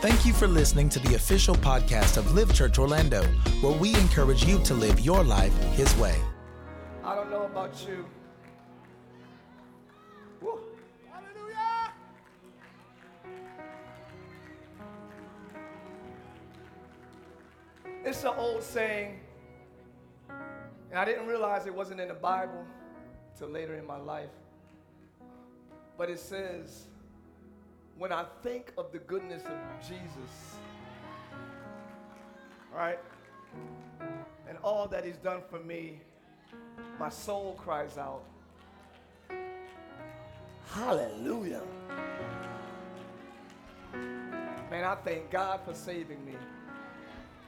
Thank you for listening to the official podcast of Live Church Orlando, where we encourage you to live your life His way. I don't know about you. Woo. Hallelujah. It's an old saying, and I didn't realize it wasn't in the Bible till later in my life. But it says, when I think of the goodness of Jesus, right, and all that He's done for me, my soul cries out, Hallelujah. Man, I thank God for saving me.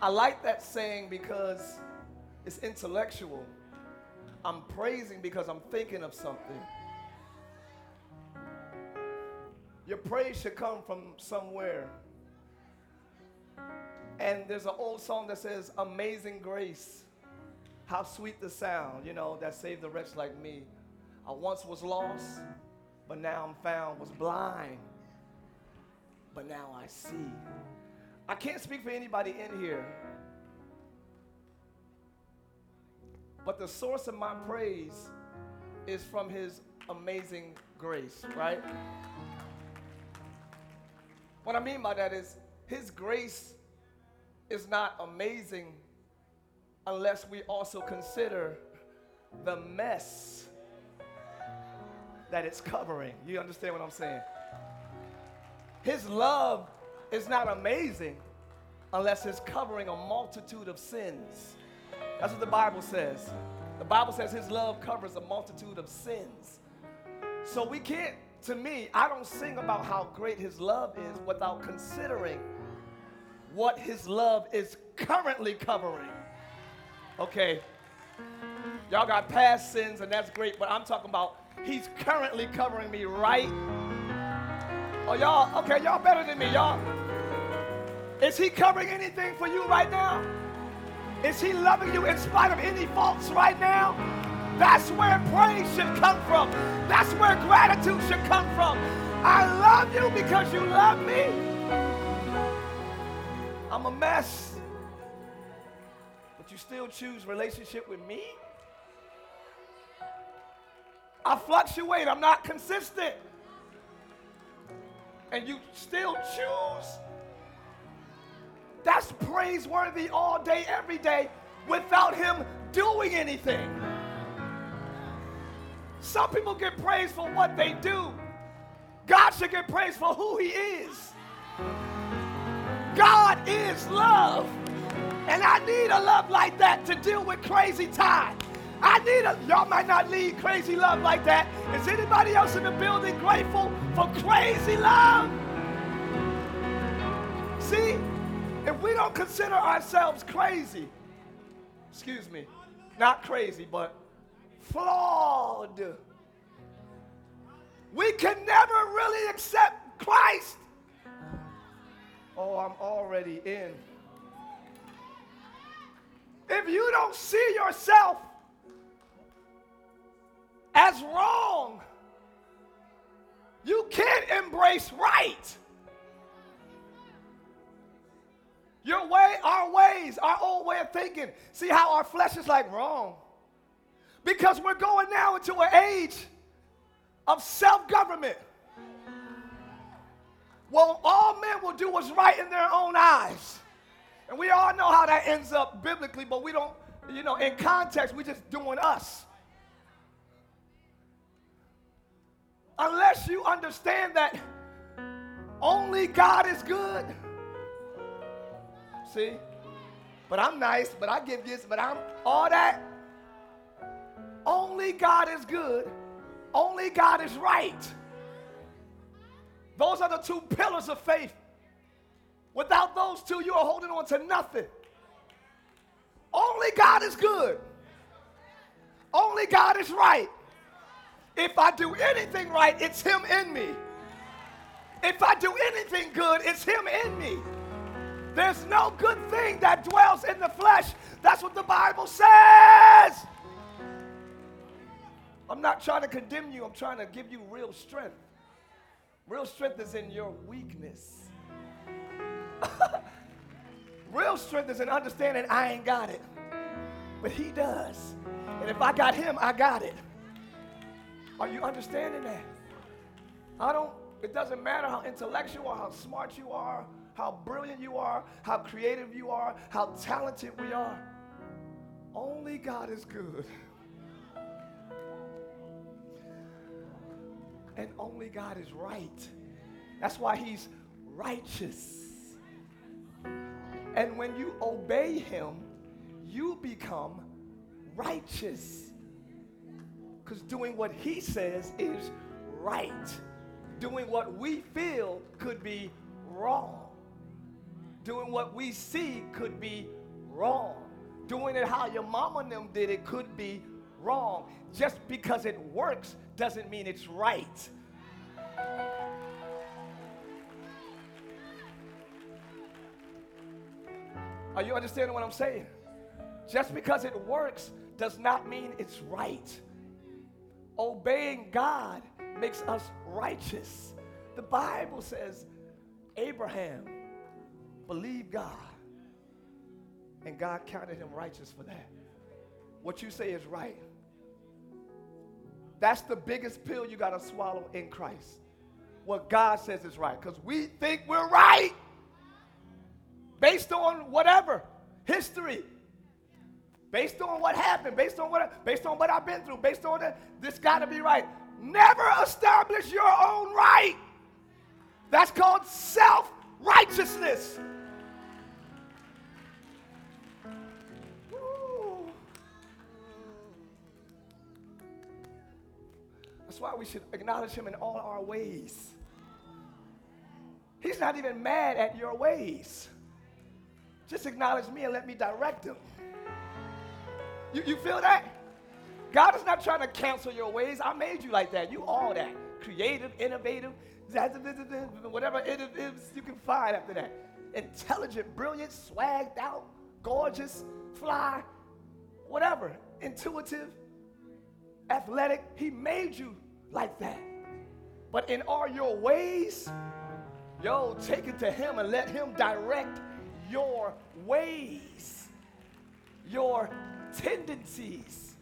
I like that saying because it's intellectual. I'm praising because I'm thinking of something. Your praise should come from somewhere. And there's an old song that says, Amazing Grace. How sweet the sound, you know, that saved a wretch like me. I once was lost, but now I'm found, was blind, but now I see. I can't speak for anybody in here, but the source of my praise is from His amazing grace, right? What I mean by that is His grace is not amazing unless we also consider the mess that it's covering. You understand what I'm saying? His love is not amazing unless it's covering a multitude of sins. That's what the Bible says. The Bible says his love covers a multitude of sins. So we can't, to me, I don't sing about how great his love is without considering what his love is currently covering. Okay. Y'all got past sins, and that's great, but I'm talking about he's currently covering me right. Oh, y'all, okay, y'all better than me, y'all. Is he covering anything for you right now? Is he loving you in spite of any faults right now? That's where praise should come from. That's where gratitude should come from. I love you because you love me. I'm a mess. But you still choose relationship with me? I fluctuate. I'm not consistent. And you still choose? That's praiseworthy all day, every day, without him doing anything. Some people get praised for what they do. God should get praised for who he is. God is love. And I need a love like that to deal with crazy times. I need a, y'all might not need crazy love like that. Is anybody else in the building grateful for crazy love? See, if we don't consider ourselves crazy, excuse me, not crazy, but flawed, we can never really accept Christ. Oh, I'm already in. If you don't see yourself as wrong, you can't embrace right. Your way, our ways, our old way of thinking. See how our flesh is like wrong? Because we're going now into an age of self government. Well, all men will do what's right in their own eyes. And we all know how that ends up biblically, but we don't, you know, in context, we're just doing us. Unless you understand that only God is good. See? But I'm nice, but I give gifts, but I'm all that. Only God is good. Only God is right. Those are the two pillars of faith. Without those two, you are holding on to nothing. Only God is good. Only God is right. If I do anything right, it's Him in me. If I do anything good, it's Him in me. There's no good thing that dwells in the flesh. That's what the Bible says. I'm not trying to condemn you, I'm trying to give you real strength. Real strength is in your weakness. Real strength is in understanding I ain't got it, but He does. And if I got Him, I got it. Are you understanding that? I don't, it doesn't matter how intellectual or how smart you are, how brilliant you are, how creative you are, how talented we are. Only God is good. And only God is right. That's why He's righteous. And when you obey Him, you become righteous. Because doing what He says is right. Doing what we feel could be wrong. Doing what we see could be wrong. Doing it how your mama and them did it could be wrong. Just because it works doesn't mean it's right. Are you understanding what I'm saying? Just because it works does not mean it's right. Obeying God makes us righteous. The Bible says Abraham believed God, and God counted him righteous for that. What you say is right. That's the biggest pill you got to swallow in Christ. What God says is right. Because we think we're right based on whatever history, based on what happened, based on what based on what I've been through, based on that. This got to be right. Never establish your own right. That's called self righteousness. Why we should acknowledge him in all our ways. He's not even mad at your ways. Just acknowledge me and let me direct him. You, you feel that? God is not trying to cancel your ways. I made you like that. You all that. Creative, innovative, whatever it is you can find after that. Intelligent, brilliant, swagged out, gorgeous, fly, whatever. Intuitive, athletic. He made you like that. But in all your ways, yo, take it to Him and let Him direct your ways, your tendencies.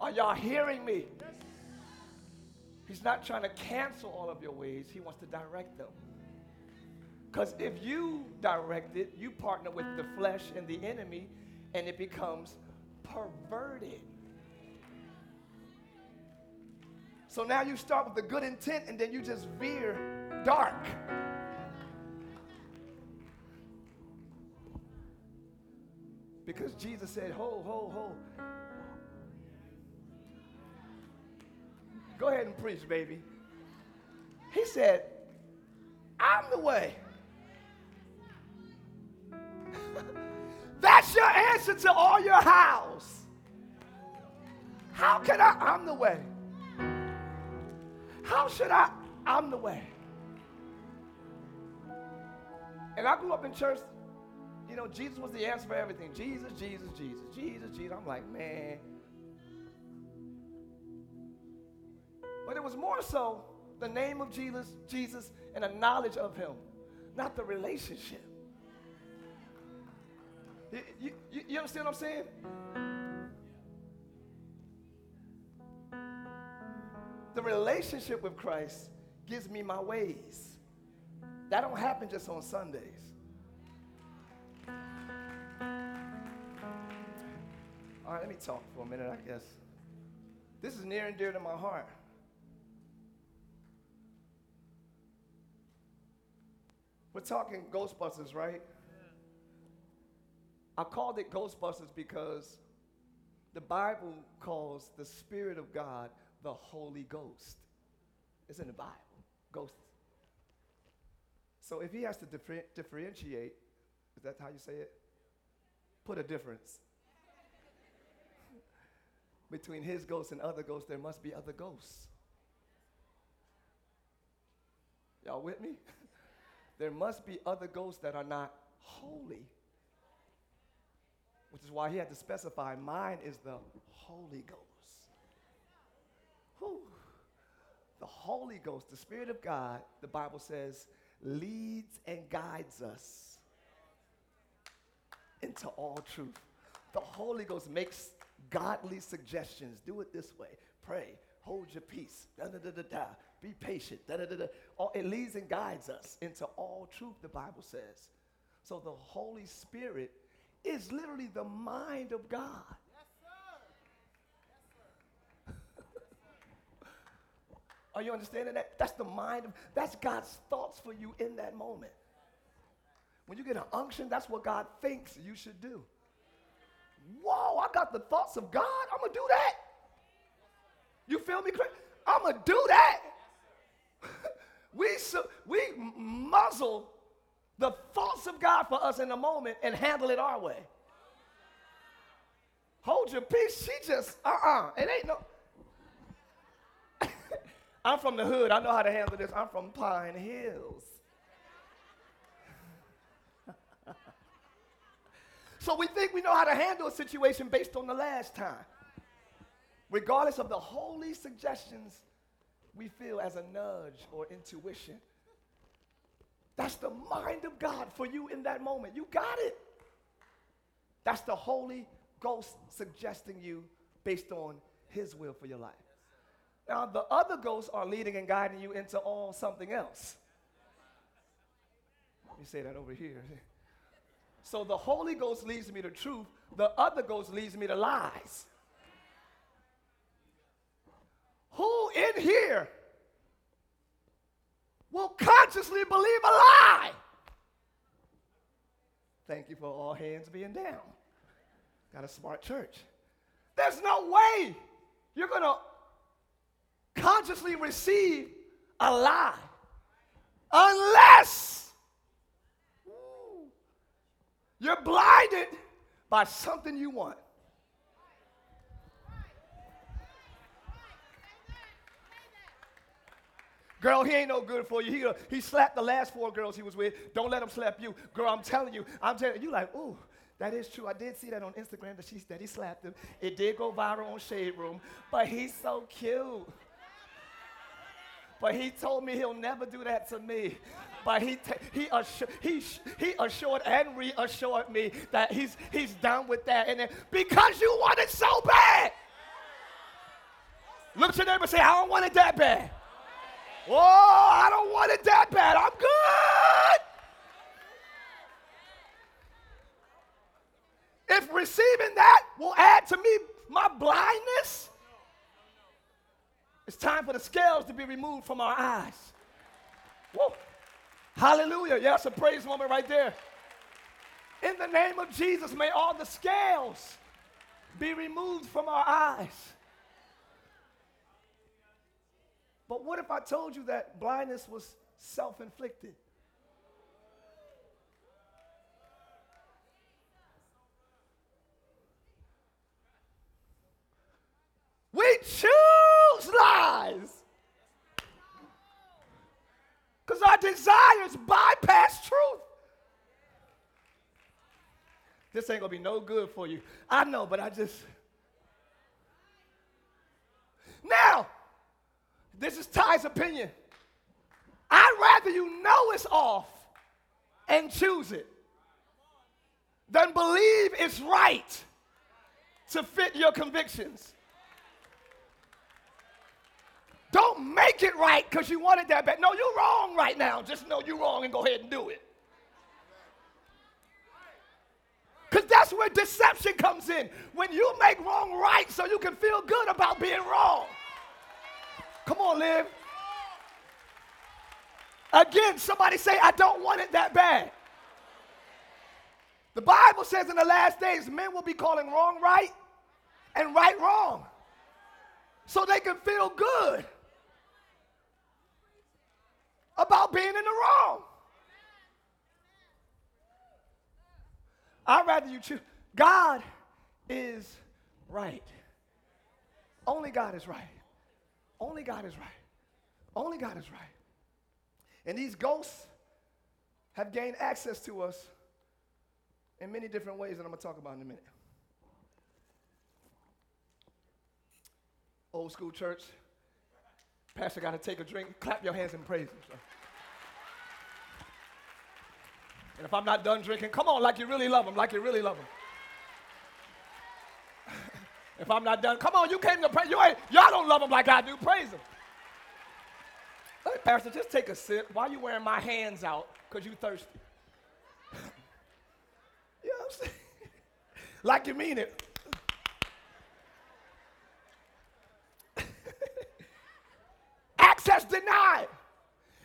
Are y'all hearing me? He's not trying to cancel all of your ways, He wants to direct them. Because if you direct it, you partner with the flesh and the enemy, and it becomes perverted. So now you start with the good intent and then you just veer dark. Because Jesus said, Ho, ho, ho. Go ahead and preach, baby. He said, I'm the way. That's your answer to all your hows. How can I? I'm the way. How should I? I'm the way. And I grew up in church, you know, Jesus was the answer for everything. Jesus, Jesus, Jesus, Jesus, Jesus. I'm like, man. But it was more so the name of Jesus, Jesus, and a knowledge of him, not the relationship. You, you, you understand what I'm saying? The relationship with Christ gives me my ways. That don't happen just on Sundays. All right, let me talk for a minute, I guess. This is near and dear to my heart. We're talking Ghostbusters, right? I called it Ghostbusters because the Bible calls the Spirit of God the Holy Ghost. It's in the Bible. Ghost. So if he has to differ- differentiate, is that how you say it? Put a difference. Between his ghost and other ghosts, there must be other ghosts. Y'all with me? there must be other ghosts that are not holy. Which is why he had to specify mine is the Holy Ghost. The Holy Ghost, the Spirit of God, the Bible says leads and guides us into all truth. The Holy Ghost makes godly suggestions. Do it this way. Pray. Hold your peace. Da, da, da, da, da. Be patient. Da, da, da, da. All, it leads and guides us into all truth, the Bible says. So the Holy Spirit is literally the mind of God. Are you understanding that? That's the mind of, that's God's thoughts for you in that moment. When you get an unction, that's what God thinks you should do. Whoa, I got the thoughts of God. I'm gonna do that. You feel me? I'm gonna do that. we we muzzle the thoughts of God for us in the moment and handle it our way. Hold your peace. She just uh-uh. It ain't no. I'm from the hood. I know how to handle this. I'm from Pine Hills. so we think we know how to handle a situation based on the last time. Regardless of the holy suggestions we feel as a nudge or intuition. That's the mind of God for you in that moment. You got it. That's the Holy Ghost suggesting you based on His will for your life. Now, the other ghosts are leading and guiding you into all something else. Let me say that over here. So the Holy Ghost leads me to truth, the other ghost leads me to lies. Who in here will consciously believe a lie? Thank you for all hands being down. Got a smart church. There's no way you're going to consciously receive a lie unless you're blinded by something you want. Girl, he ain't no good for you. He, uh, he slapped the last four girls he was with. Don't let him slap you. Girl, I'm telling you. I'm telling you. Like, ooh, that is true. I did see that on Instagram that, she, that he slapped him. It did go viral on Shade Room. But he's so cute. But he told me he'll never do that to me. But he, t- he, he, he assured and reassured me that he's, he's done with that. And then, because you want it so bad. Look at your neighbor and say, I don't want it that bad. Oh, I don't want it that bad. I'm good. If receiving that will add to me my blindness, it's time for the scales to be removed from our eyes. Whoa. Hallelujah. Yes, a praise moment right there. In the name of Jesus, may all the scales be removed from our eyes. But what if I told you that blindness was self inflicted? We choose lies. Because our desires bypass truth. This ain't gonna be no good for you. I know, but I just. Now, this is Tye's opinion. I'd rather you know it's off and choose it than believe it's right to fit your convictions. Don't make it right because you want it that bad. No, you're wrong right now. Just know you're wrong and go ahead and do it. Because that's where deception comes in. When you make wrong right so you can feel good about being wrong. Come on, Liv. Again, somebody say, I don't want it that bad. The Bible says in the last days, men will be calling wrong right and right wrong so they can feel good about being in the wrong. I'd rather you choose. God is right. Only God is right. Only God is right. Only God is right. And these ghosts have gained access to us in many different ways that I'm going to talk about in a minute. Old school church, pastor got to take a drink. Clap your hands and praise him. And if I'm not done drinking, come on, like you really love him, like you really love him. if I'm not done, come on, you came to pray. You ain't, y'all don't love him like I do. Praise him. Hey, Pastor, just take a sip. Why are you wearing my hands out? Because you thirsty. you know what I'm saying? like you mean it. Access.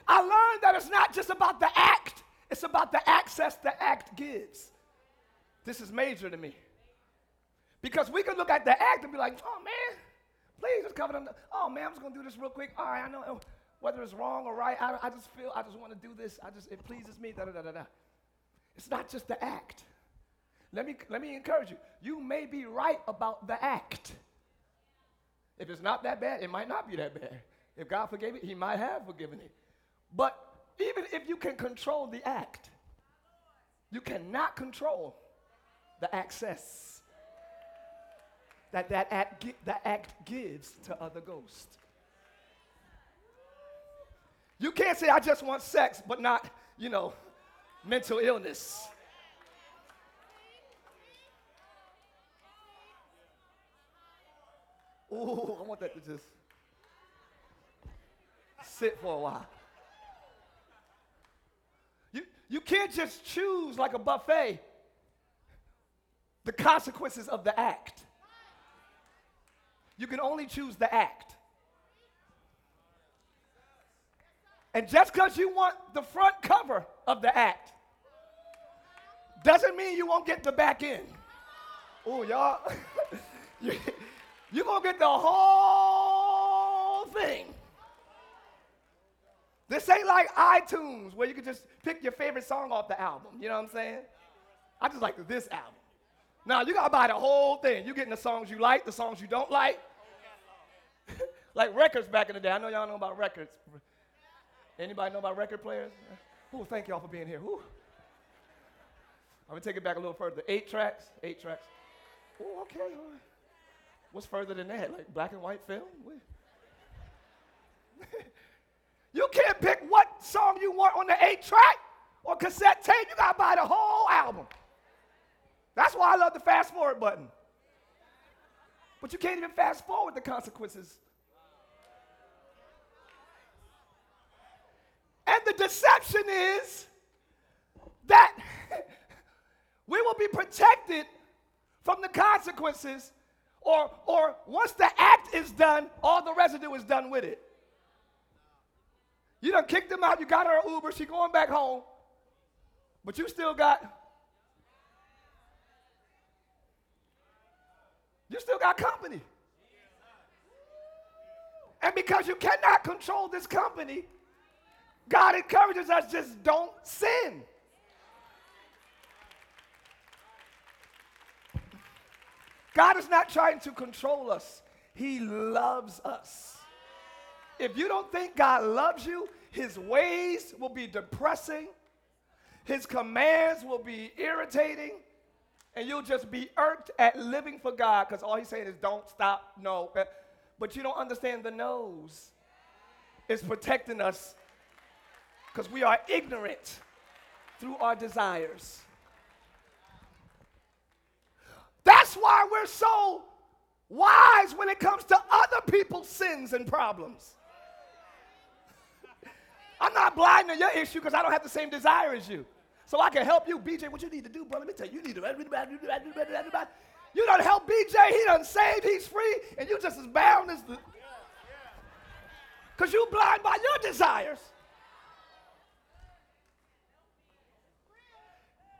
I learned that it's not just about the act, it's about the access the act gives. This is major to me. Because we can look at the act and be like, oh man, please just cover them. Oh man, I'm just gonna do this real quick. All right, I know oh, whether it's wrong or right. I, I just feel I just want to do this. I just it pleases me. Da da da da da. It's not just the act. Let me let me encourage you. You may be right about the act. If it's not that bad, it might not be that bad. If God forgave it, He might have forgiven it. But even if you can control the act, you cannot control the access that that act, that act gives to other ghosts. You can't say, I just want sex, but not, you know, mental illness. Ooh, I want that to just sit for a while. You, you can't just choose like a buffet the consequences of the act. You can only choose the act. And just because you want the front cover of the act doesn't mean you won't get the back end. Oh, y'all, you're going to get the whole thing. This ain't like iTunes where you can just pick your favorite song off the album. You know what I'm saying? I just like this album. Now you gotta buy the whole thing. You're getting the songs you like, the songs you don't like. like records back in the day. I know y'all know about records. Anybody know about record players? Oh, thank y'all for being here. Ooh. I'm gonna take it back a little further. Eight tracks, eight tracks. Oh, okay. What's further than that? Like black and white film? You can't pick what song you want on the eight track or cassette tape. You got to buy the whole album. That's why I love the fast forward button. But you can't even fast forward the consequences. And the deception is that we will be protected from the consequences, or, or once the act is done, all the residue is done with it. You done kicked them out. You got her Uber. She going back home. But you still got, you still got company. And because you cannot control this company, God encourages us just don't sin. God is not trying to control us, He loves us. If you don't think God loves you, his ways will be depressing, his commands will be irritating, and you'll just be irked at living for God because all he's saying is don't stop, no. Eh. But you don't understand the nose is protecting us because we are ignorant through our desires. That's why we're so wise when it comes to other people's sins and problems. I'm not blind to your issue because I don't have the same desire as you. So I can help you. BJ, what you need to do, bro, let me tell you, you need to. You don't help BJ, he done saved, he's free, and you just as bound as the. Because you blind by your desires.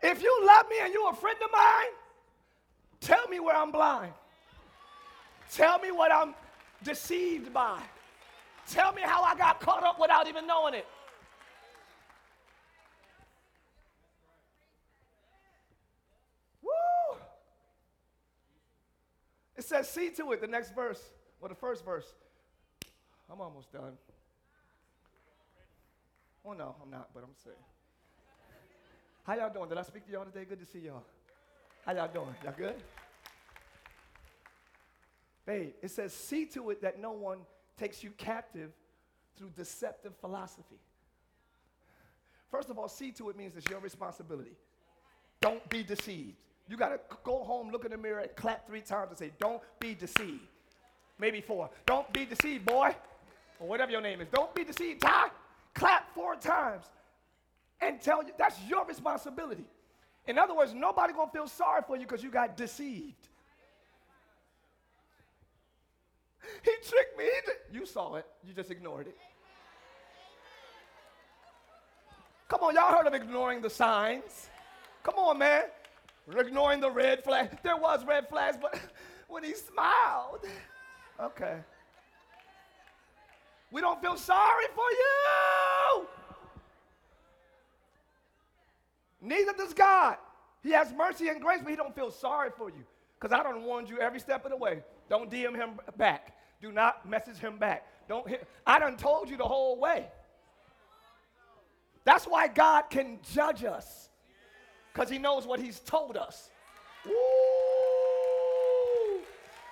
If you love me and you're a friend of mine, tell me where I'm blind. Tell me what I'm deceived by. Tell me how I got caught up without even knowing it. Woo! It says, see to it, the next verse, or the first verse. I'm almost done. Oh, no, I'm not, but I'm saying. How y'all doing? Did I speak to y'all today? Good to see y'all. How y'all doing? Y'all good? Babe, it says, see to it that no one takes you captive through deceptive philosophy. First of all, see to it means it's your responsibility. Don't be deceived. You got to go home, look in the mirror, and clap three times and say, Don't be deceived. Maybe four. Don't be deceived, boy. Or whatever your name is. Don't be deceived, Tye. Clap four times and tell you that's your responsibility. In other words, nobody gonna feel sorry for you because you got deceived. He tricked me. He you saw it. You just ignored it. Come on, y'all heard of ignoring the signs. Come on, man. We're ignoring the red flag. There was red flags, but when he smiled, okay. We don't feel sorry for you. Neither does God. He has mercy and grace, but he don't feel sorry for you. Because I don't warned you every step of the way. Don't DM him back. Do not message him back. Don't hit. I done told you the whole way. That's why God can judge us. Because he knows what he's told us.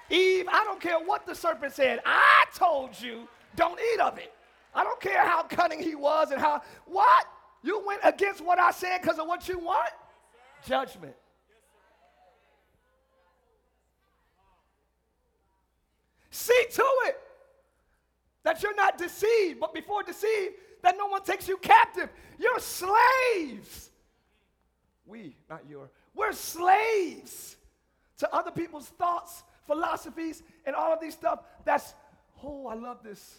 Eve, I don't care what the serpent said. I told you, don't eat of it. I don't care how cunning he was and how, what? You went against what I said because of what you want? Judgment. See to it that you're not deceived, but before deceived, that no one takes you captive. You're slaves. We, not your, we're slaves to other people's thoughts, philosophies, and all of these stuff. That's, oh, I love this.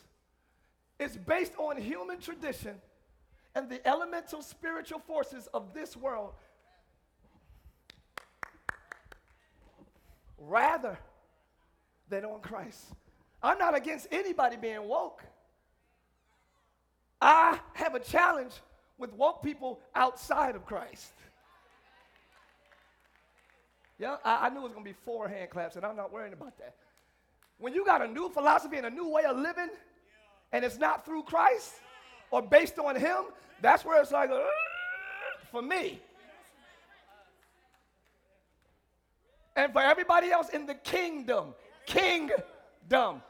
It's based on human tradition and the elemental spiritual forces of this world rather than on Christ. I'm not against anybody being woke. I have a challenge with woke people outside of Christ. Yeah, I, I knew it was going to be four hand claps, and I'm not worrying about that. When you got a new philosophy and a new way of living, and it's not through Christ or based on Him, that's where it's like, uh, for me. And for everybody else in the kingdom, kingdom,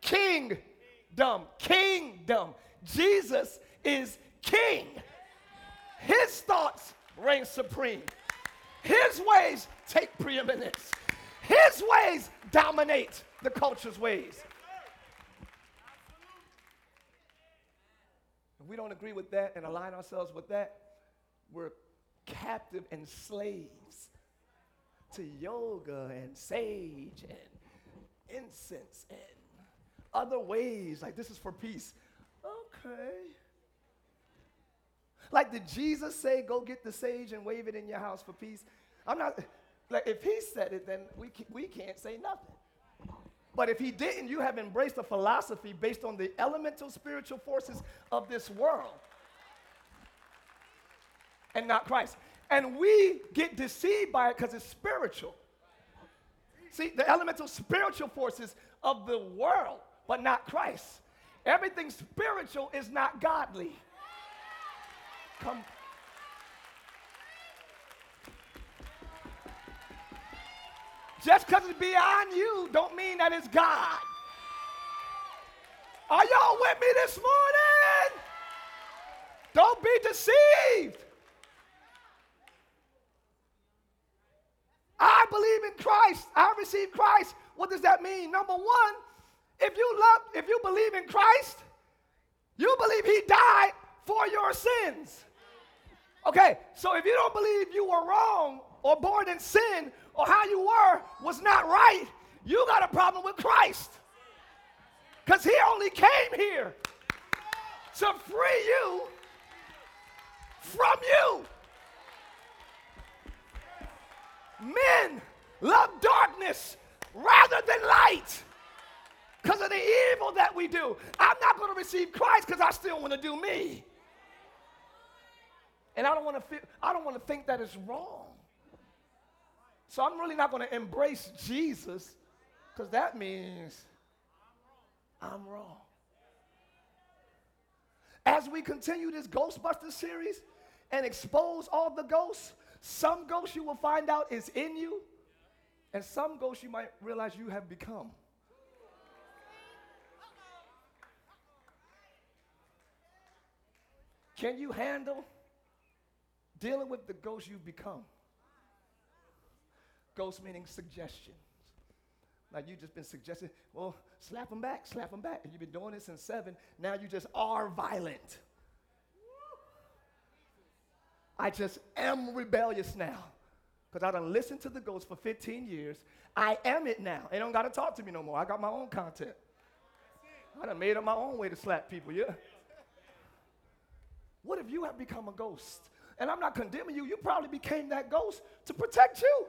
kingdom, kingdom. Jesus is king. His thoughts reign supreme. His ways take preeminence. His ways dominate the culture's ways. If we don't agree with that and align ourselves with that, we're captive and slaves to yoga and sage and incense and other ways. Like, this is for peace. Okay. Like, did Jesus say, go get the sage and wave it in your house for peace? I'm not, like, if he said it, then we, we can't say nothing. But if he didn't, you have embraced a philosophy based on the elemental spiritual forces of this world and not Christ. And we get deceived by it because it's spiritual. See, the elemental spiritual forces of the world, but not Christ. Everything spiritual is not godly. Come. Just because it's beyond you don't mean that it's God. Are y'all with me this morning? Don't be deceived. I believe in Christ. I received Christ. What does that mean? Number one, if you love, if you believe in Christ, you believe he died for your sins. Okay, so if you don't believe you were wrong or born in sin or how you were was not right, you got a problem with Christ. Because he only came here to free you from you. Men love darkness rather than light because of the evil that we do. I'm not going to receive Christ because I still want to do me. And I don't want to feel, I don't want to think that is wrong. So I'm really not going to embrace Jesus because that means I'm wrong. As we continue this Ghostbuster series and expose all the ghosts, some ghosts you will find out is in you, and some ghosts you might realize you have become. Can you handle dealing with the ghost you've become. Ghost meaning suggestions. Like you've just been suggesting, well, slap them back, slap them back. And you've been doing this since seven. Now you just are violent. I just am rebellious now. Because I done listened to the ghost for 15 years. I am it now. They don't got to talk to me no more. I got my own content. I done made up my own way to slap people, yeah? What if you have become a ghost? And I'm not condemning you. You probably became that ghost to protect you.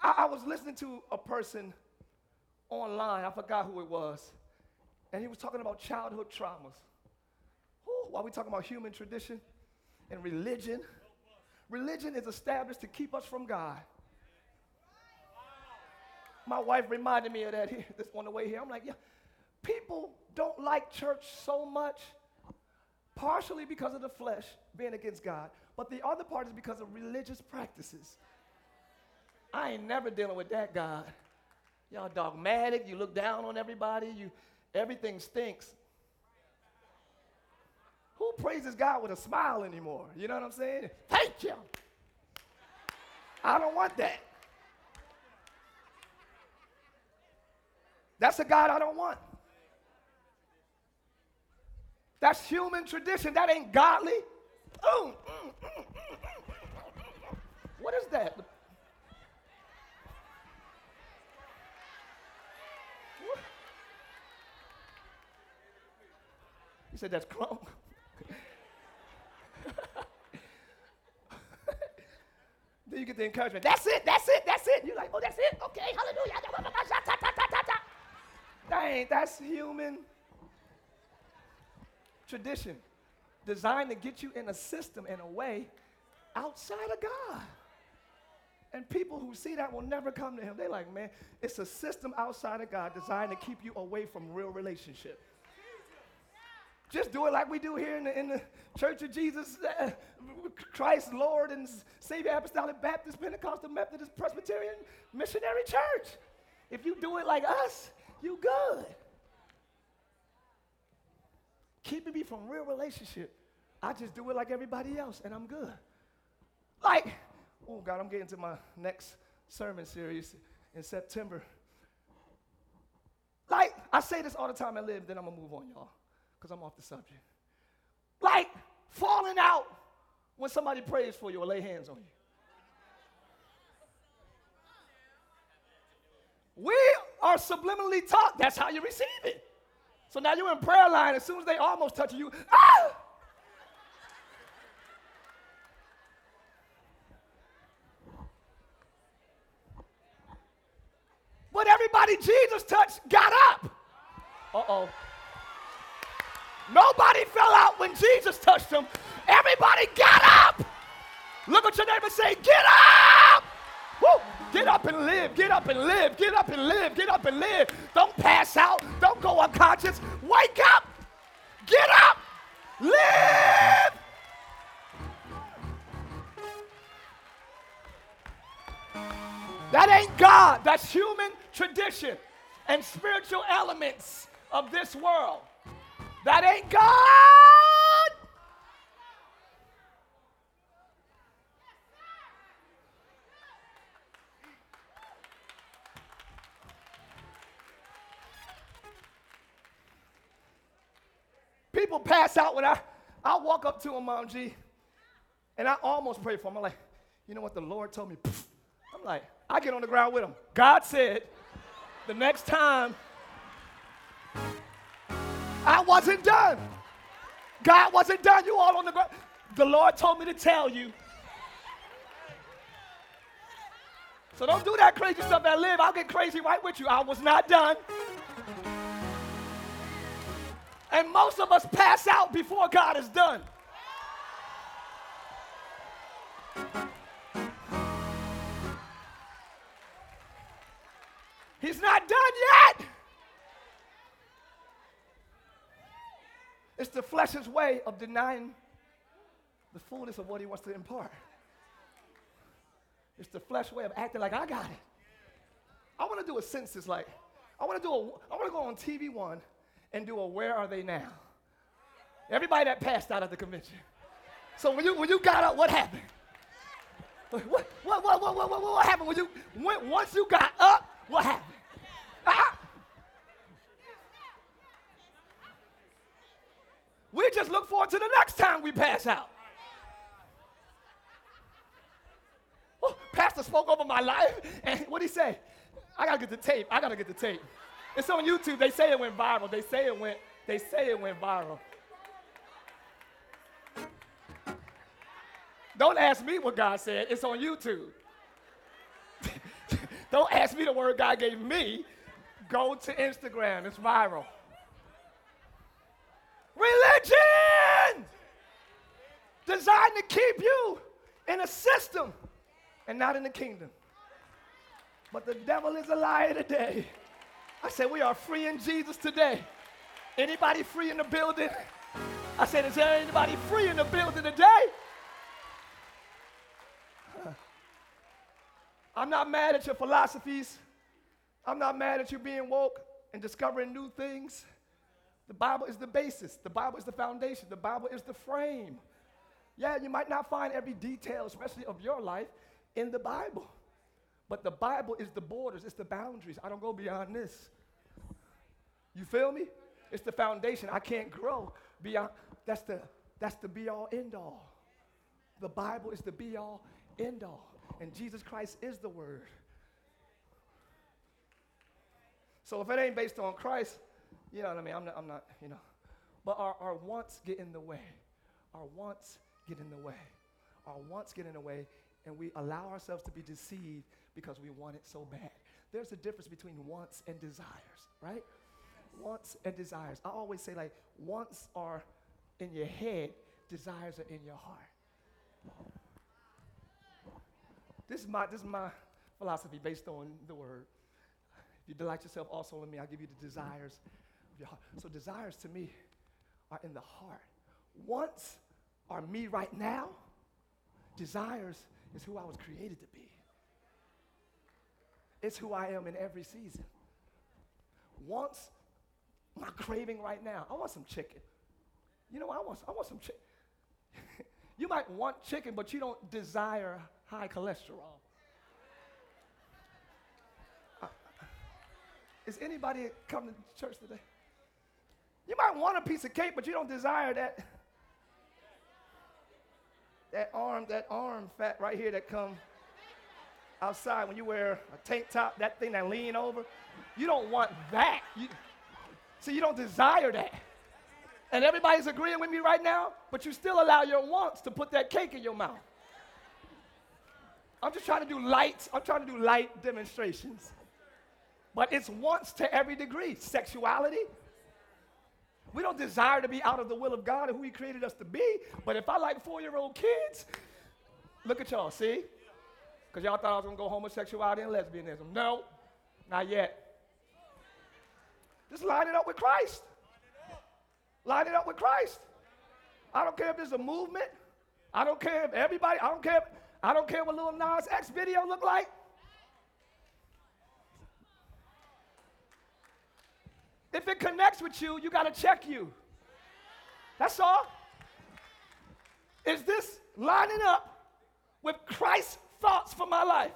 I, I was listening to a person online, I forgot who it was, and he was talking about childhood traumas. While we talking about human tradition and religion, religion is established to keep us from God. My wife reminded me of that here, this on the way here. I'm like, yeah, people don't like church so much, partially because of the flesh being against God, but the other part is because of religious practices. I ain't never dealing with that God. Y'all dogmatic, you look down on everybody, you everything stinks. Who praises God with a smile anymore? You know what I'm saying? Thank you. I don't want that. That's a God I don't want. That's human tradition. That ain't godly. Mm, mm, mm, what is that? He said, That's crunk. Then you get the encouragement. That's it, that's it, that's it. You're like, oh, that's it? Okay, hallelujah. That ain't, that's human tradition designed to get you in a system, in a way, outside of God. And people who see that will never come to him. They're like, man, it's a system outside of God designed to keep you away from real relationship. Just do it like we do here in the, in the Church of Jesus uh, Christ, Lord, and Savior Apostolic Baptist, Pentecostal, Methodist, Presbyterian, Missionary Church. If you do it like us, you good. Keeping me from real relationship. I just do it like everybody else, and I'm good. Like, oh God, I'm getting to my next sermon series in September. Like, I say this all the time I live, then I'm gonna move on, y'all because I'm off the subject. Like falling out when somebody prays for you or lay hands on you. We are subliminally taught that's how you receive it. So now you're in prayer line, as soon as they almost touch you, ah! But everybody Jesus touched got up. Uh oh. Nobody fell out when Jesus touched them. Everybody got up. Look at your neighbor say, Get up! Woo! Get up and live, get up and live, get up and live, get up and live. Don't pass out, don't go unconscious. Wake up, get up, live. That ain't God, that's human tradition and spiritual elements of this world. That ain't God. People pass out when I, I walk up to them, Mom G, and I almost pray for them. I'm like, you know what the Lord told me? I'm like, I get on the ground with them. God said, the next time I wasn't done. God wasn't done. You all on the ground. The Lord told me to tell you. So don't do that crazy stuff that live. I'll get crazy right with you. I was not done. And most of us pass out before God is done. It's the flesh's way of denying the fullness of what he wants to impart. It's the flesh way of acting like I got it. I want to do a census like I want to do a I want to go on TV one and do a where are they now? Everybody that passed out of the convention. So when you when you got up, what happened? What what what what what what, what happened when you when, once you got up? What happened? Ah! We just look forward to the next time we pass out. Oh, pastor spoke over my life, and what he say? I gotta get the tape. I gotta get the tape. It's on YouTube. They say it went viral. They say it went. They say it went viral. Don't ask me what God said. It's on YouTube. Don't ask me the word God gave me. Go to Instagram. It's viral. Religion designed to keep you in a system and not in the kingdom. But the devil is a liar today. I said, we are free in Jesus today. Anybody free in the building? I said, is there anybody free in the building today? I'm not mad at your philosophies. I'm not mad at you being woke and discovering new things. The Bible is the basis, the Bible is the foundation, the Bible is the frame. Yeah, you might not find every detail, especially of your life, in the Bible. But the Bible is the borders, it's the boundaries. I don't go beyond this. You feel me? It's the foundation. I can't grow beyond. That's the that's the be all end all. The Bible is the be all end all. And Jesus Christ is the word. So if it ain't based on Christ, you know what I mean? I'm not, I'm not you know. But our, our wants get in the way. Our wants get in the way. Our wants get in the way, and we allow ourselves to be deceived because we want it so bad. There's a difference between wants and desires, right? Wants and desires. I always say, like, wants are in your head, desires are in your heart. This is my, this is my philosophy based on the word. If you delight yourself also in me, I'll give you the desires of your heart. So desires to me are in the heart. Wants are me right now. Desires is who I was created to be. It's who I am in every season. Wants, my craving right now, I want some chicken. You know, I want, I want some chicken. you might want chicken, but you don't desire high cholesterol. Uh, is anybody coming to church today? You might want a piece of cake, but you don't desire that that arm, that arm fat right here that come outside when you wear a tank top, that thing that lean over. You don't want that. You, see, you don't desire that. And everybody's agreeing with me right now, but you still allow your wants to put that cake in your mouth. I'm just trying to do light, I'm trying to do light demonstrations. But it's wants to every degree. Sexuality. We don't desire to be out of the will of God and who He created us to be. But if I like four year old kids, look at y'all, see? Because y'all thought I was going to go homosexuality and lesbianism. No, not yet. Just line it up with Christ. Line it up with Christ. I don't care if there's a movement. I don't care if everybody, I don't care I don't care what Lil Nas X video look like. If it connects with you, you got to check you. That's all. Is this lining up with Christ's thoughts for my life?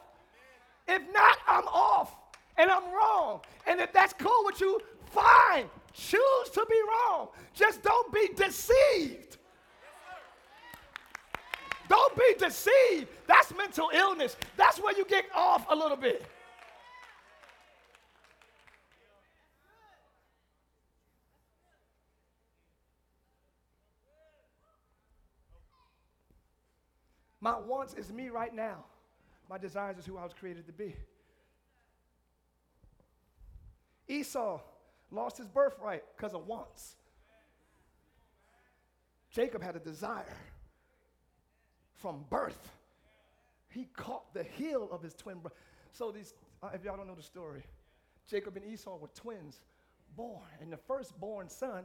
If not, I'm off and I'm wrong. And if that's cool with you, fine. Choose to be wrong. Just don't be deceived. Don't be deceived. That's mental illness. That's where you get off a little bit. My wants is me right now. My desires is who I was created to be. Esau lost his birthright because of wants. Jacob had a desire from birth. He caught the heel of his twin brother. So these, uh, if y'all don't know the story, Jacob and Esau were twins, born, and the firstborn son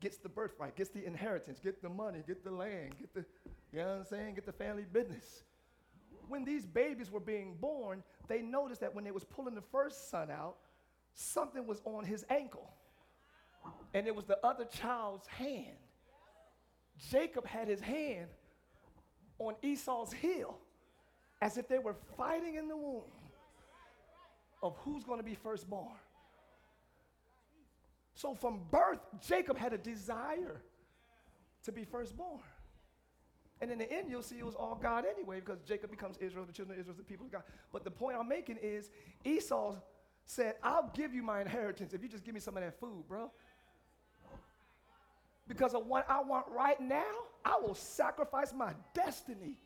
gets the birthright, gets the inheritance, get the money, get the land, get the, you know what I'm saying, get the family business. When these babies were being born, they noticed that when they was pulling the first son out, something was on his ankle, and it was the other child's hand. Jacob had his hand on Esau's heel as if they were fighting in the womb of who's going to be firstborn. So from birth, Jacob had a desire to be firstborn. And in the end, you'll see it was all God anyway, because Jacob becomes Israel, the children of Israel, the people of God. But the point I'm making is Esau said, I'll give you my inheritance if you just give me some of that food, bro. Because of what I want right now, I will sacrifice my destiny.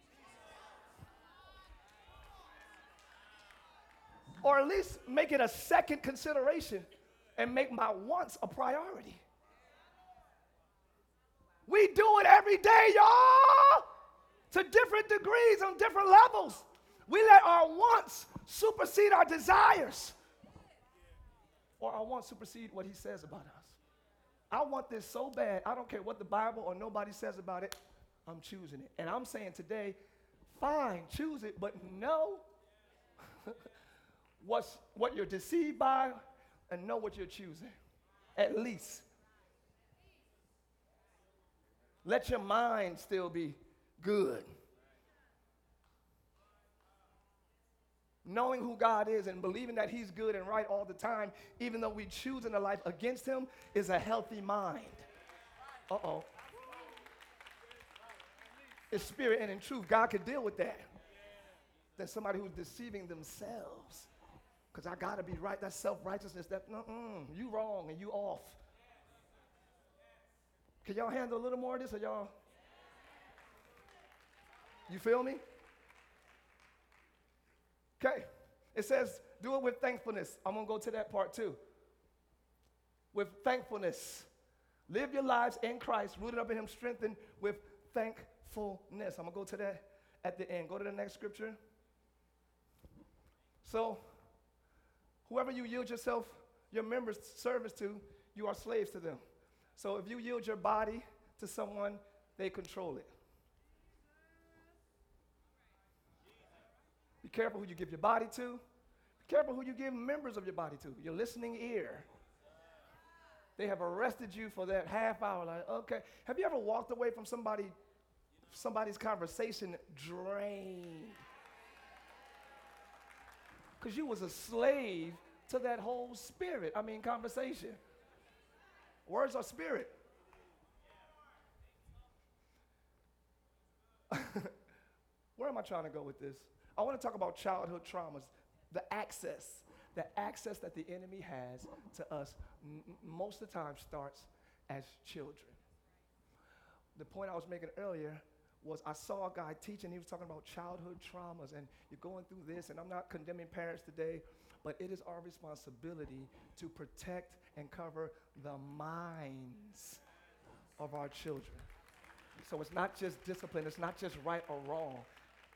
Or at least make it a second consideration and make my wants a priority. We do it every day, y'all, to different degrees on different levels. We let our wants supersede our desires, or our wants supersede what He says about us. I want this so bad, I don't care what the Bible or nobody says about it, I'm choosing it. And I'm saying today, fine, choose it, but know what's, what you're deceived by and know what you're choosing. At least. Let your mind still be good. Knowing who God is and believing that He's good and right all the time, even though we choose in a life against Him, is a healthy mind. Uh oh. It's spirit and in truth. God could deal with that. Than somebody who's deceiving themselves. Because I got to be right. That's self righteousness. That, mm you wrong and you off. Can y'all handle a little more of this or y'all? You feel me? Okay. It says, do it with thankfulness. I'm going to go to that part too. With thankfulness. Live your lives in Christ, rooted up in Him, strengthened with thankfulness. I'm going to go to that at the end. Go to the next scripture. So, whoever you yield yourself, your members' service to, you are slaves to them. So if you yield your body to someone, they control it. Be careful who you give your body to. Be careful who you give members of your body to, your listening ear. They have arrested you for that half hour. Like, okay. Have you ever walked away from somebody, somebody's conversation drained? Because you was a slave to that whole spirit. I mean, conversation. Words are spirit. Where am I trying to go with this? I want to talk about childhood traumas, the access, the access that the enemy has to us m- most of the time starts as children. The point I was making earlier was I saw a guy teaching, he was talking about childhood traumas, and you're going through this, and I'm not condemning parents today, but it is our responsibility to protect and cover the minds of our children. So it's not just discipline, it's not just right or wrong.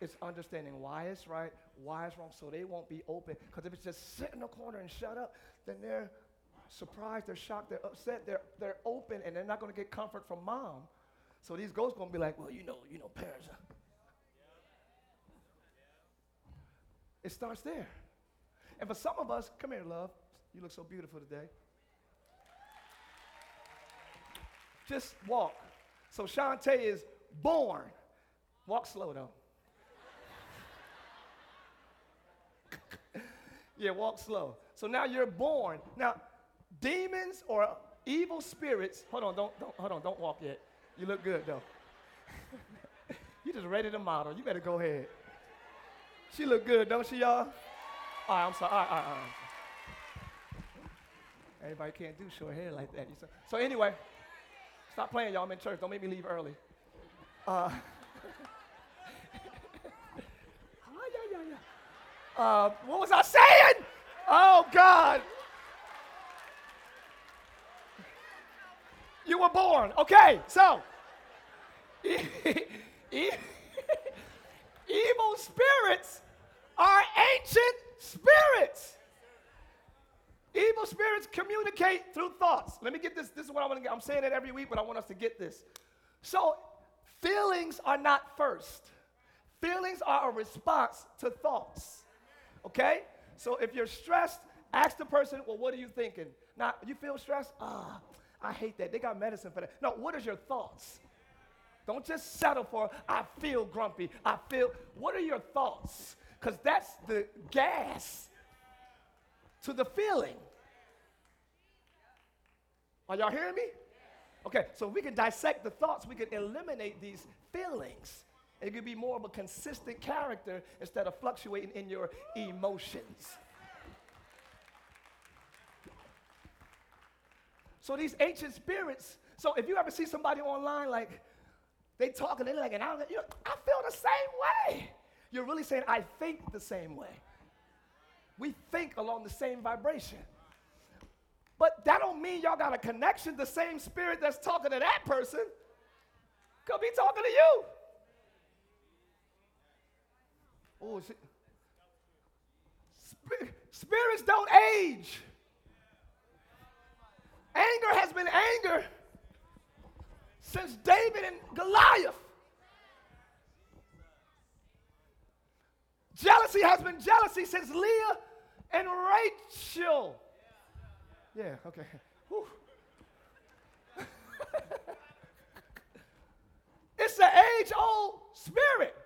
It's understanding why it's right, why it's wrong, so they won't be open. Because if it's just sit in the corner and shut up, then they're surprised, they're shocked, they're upset, they're, they're open, and they're not going to get comfort from mom. So these ghosts going to be like, well, you know, you know, parents. It starts there. And for some of us, come here, love. You look so beautiful today. Just walk. So Shantae is born. Walk slow though. yeah, walk slow. So now you're born. Now, demons or evil spirits, hold on, don't, don't hold on, don't walk yet. You look good though. you just ready to model. You better go ahead. She look good, don't she, y'all? All right, I'm sorry. All right, all right, all right. Everybody can't do short hair like that. So anyway, stop playing, y'all. I'm in church. Don't make me leave early. Uh, uh, what was I saying? Oh, God. You were born. Okay, so evil spirits are ancient spirits. Evil spirits communicate through thoughts. Let me get this. This is what I want to get. I'm saying it every week, but I want us to get this. So, feelings are not first. Feelings are a response to thoughts. Okay? So, if you're stressed, ask the person, well, what are you thinking? Now, you feel stressed? Ah, I hate that. They got medicine for that. No, what is your thoughts? Don't just settle for, I feel grumpy. I feel, what are your thoughts? Because that's the gas to the feeling. Are y'all hearing me? Okay, so we can dissect the thoughts, we can eliminate these feelings. It could be more of a consistent character instead of fluctuating in your emotions. So these ancient spirits, so if you ever see somebody online like they talking, they're like, and I, you, I feel the same way. You're really saying, I think the same way. We think along the same vibration. But that don't mean y'all got a connection. The same spirit that's talking to that person could be talking to you. Oh, Sp- spirits don't age. Anger has been anger since David and Goliath. Jealousy has been jealousy since Leah and Rachel. Yeah, okay. it's an age old spirit.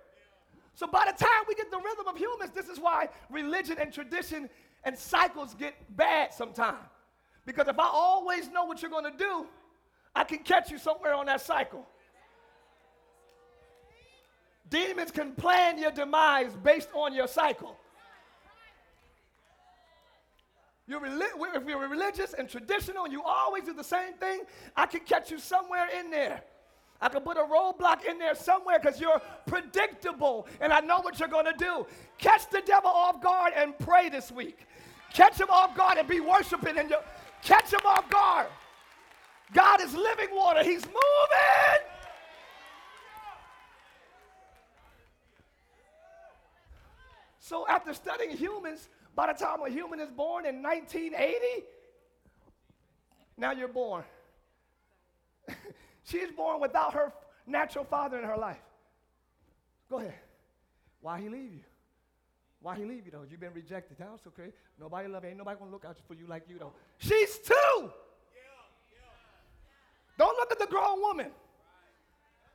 So by the time we get the rhythm of humans, this is why religion and tradition and cycles get bad sometimes. Because if I always know what you're going to do, I can catch you somewhere on that cycle. Demons can plan your demise based on your cycle. You're reli- if you're religious and traditional and you always do the same thing, I can catch you somewhere in there. I can put a roadblock in there somewhere because you're predictable and I know what you're going to do. Catch the devil off guard and pray this week. Catch him off guard and be worshiping and catch him off guard. God is living water. He's moving. So after studying humans, by the time a human is born in 1980, now you're born. She's born without her natural father in her life. Go ahead. Why he leave you? Why he leave you though? You've been rejected. That's okay. Nobody love you. Ain't nobody gonna look out for you like you though. She's two. Don't look at the grown woman.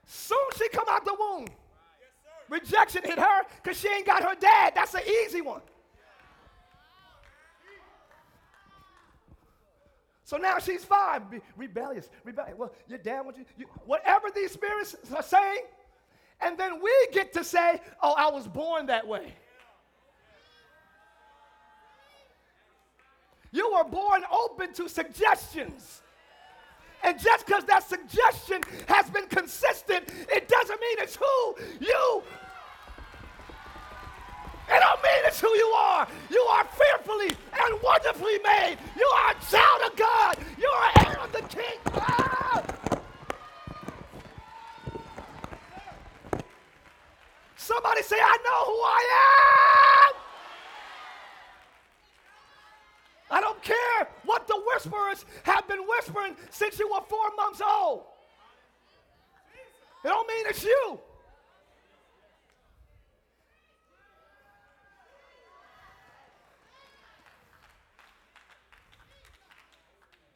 Soon she come out the womb. Rejection hit her because she ain't got her dad. That's an easy one. So now she's five, Be rebellious, rebellious. Well, your dad wants you, you, whatever these spirits are saying, and then we get to say, oh, I was born that way. You were born open to suggestions. And just because that suggestion has been consistent, it doesn't mean it's who you it don't mean it's who you are. You are fearfully and wonderfully made. You are a child of God. You are heir of the King. Ah! Somebody say, I know who I am. I don't care what the whisperers have been whispering since you were four months old. It don't mean it's you.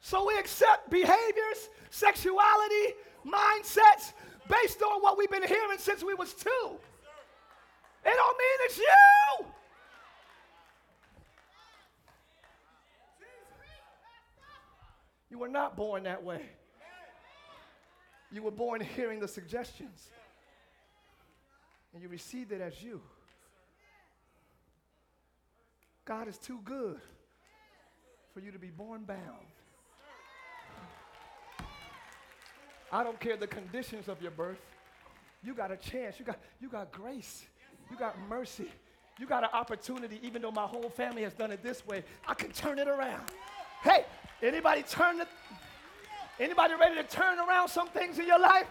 So we accept behaviors, sexuality, mindsets based on what we've been hearing since we was two. It don't mean it's you. You were not born that way. You were born hearing the suggestions. And you received it as you. God is too good for you to be born bound. I don't care the conditions of your birth. You got a chance. You got, you got grace. You got mercy. You got an opportunity, even though my whole family has done it this way, I can turn it around. Hey, anybody turn it? Anybody ready to turn around some things in your life?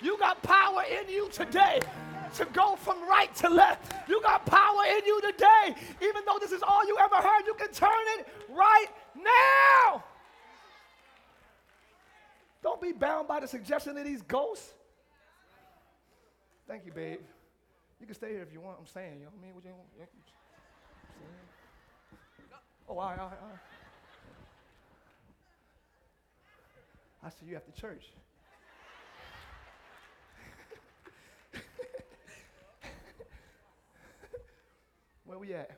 You got power in you today to go from right to left. You got power in you today. Even though this is all you ever heard, you can turn it right now. Don't be bound by the suggestion of these ghosts. Thank you, babe. You can stay here if you want. I'm saying, you know what I mean? What you, you, oh, I, I, I. I said, you have to church. Where we at?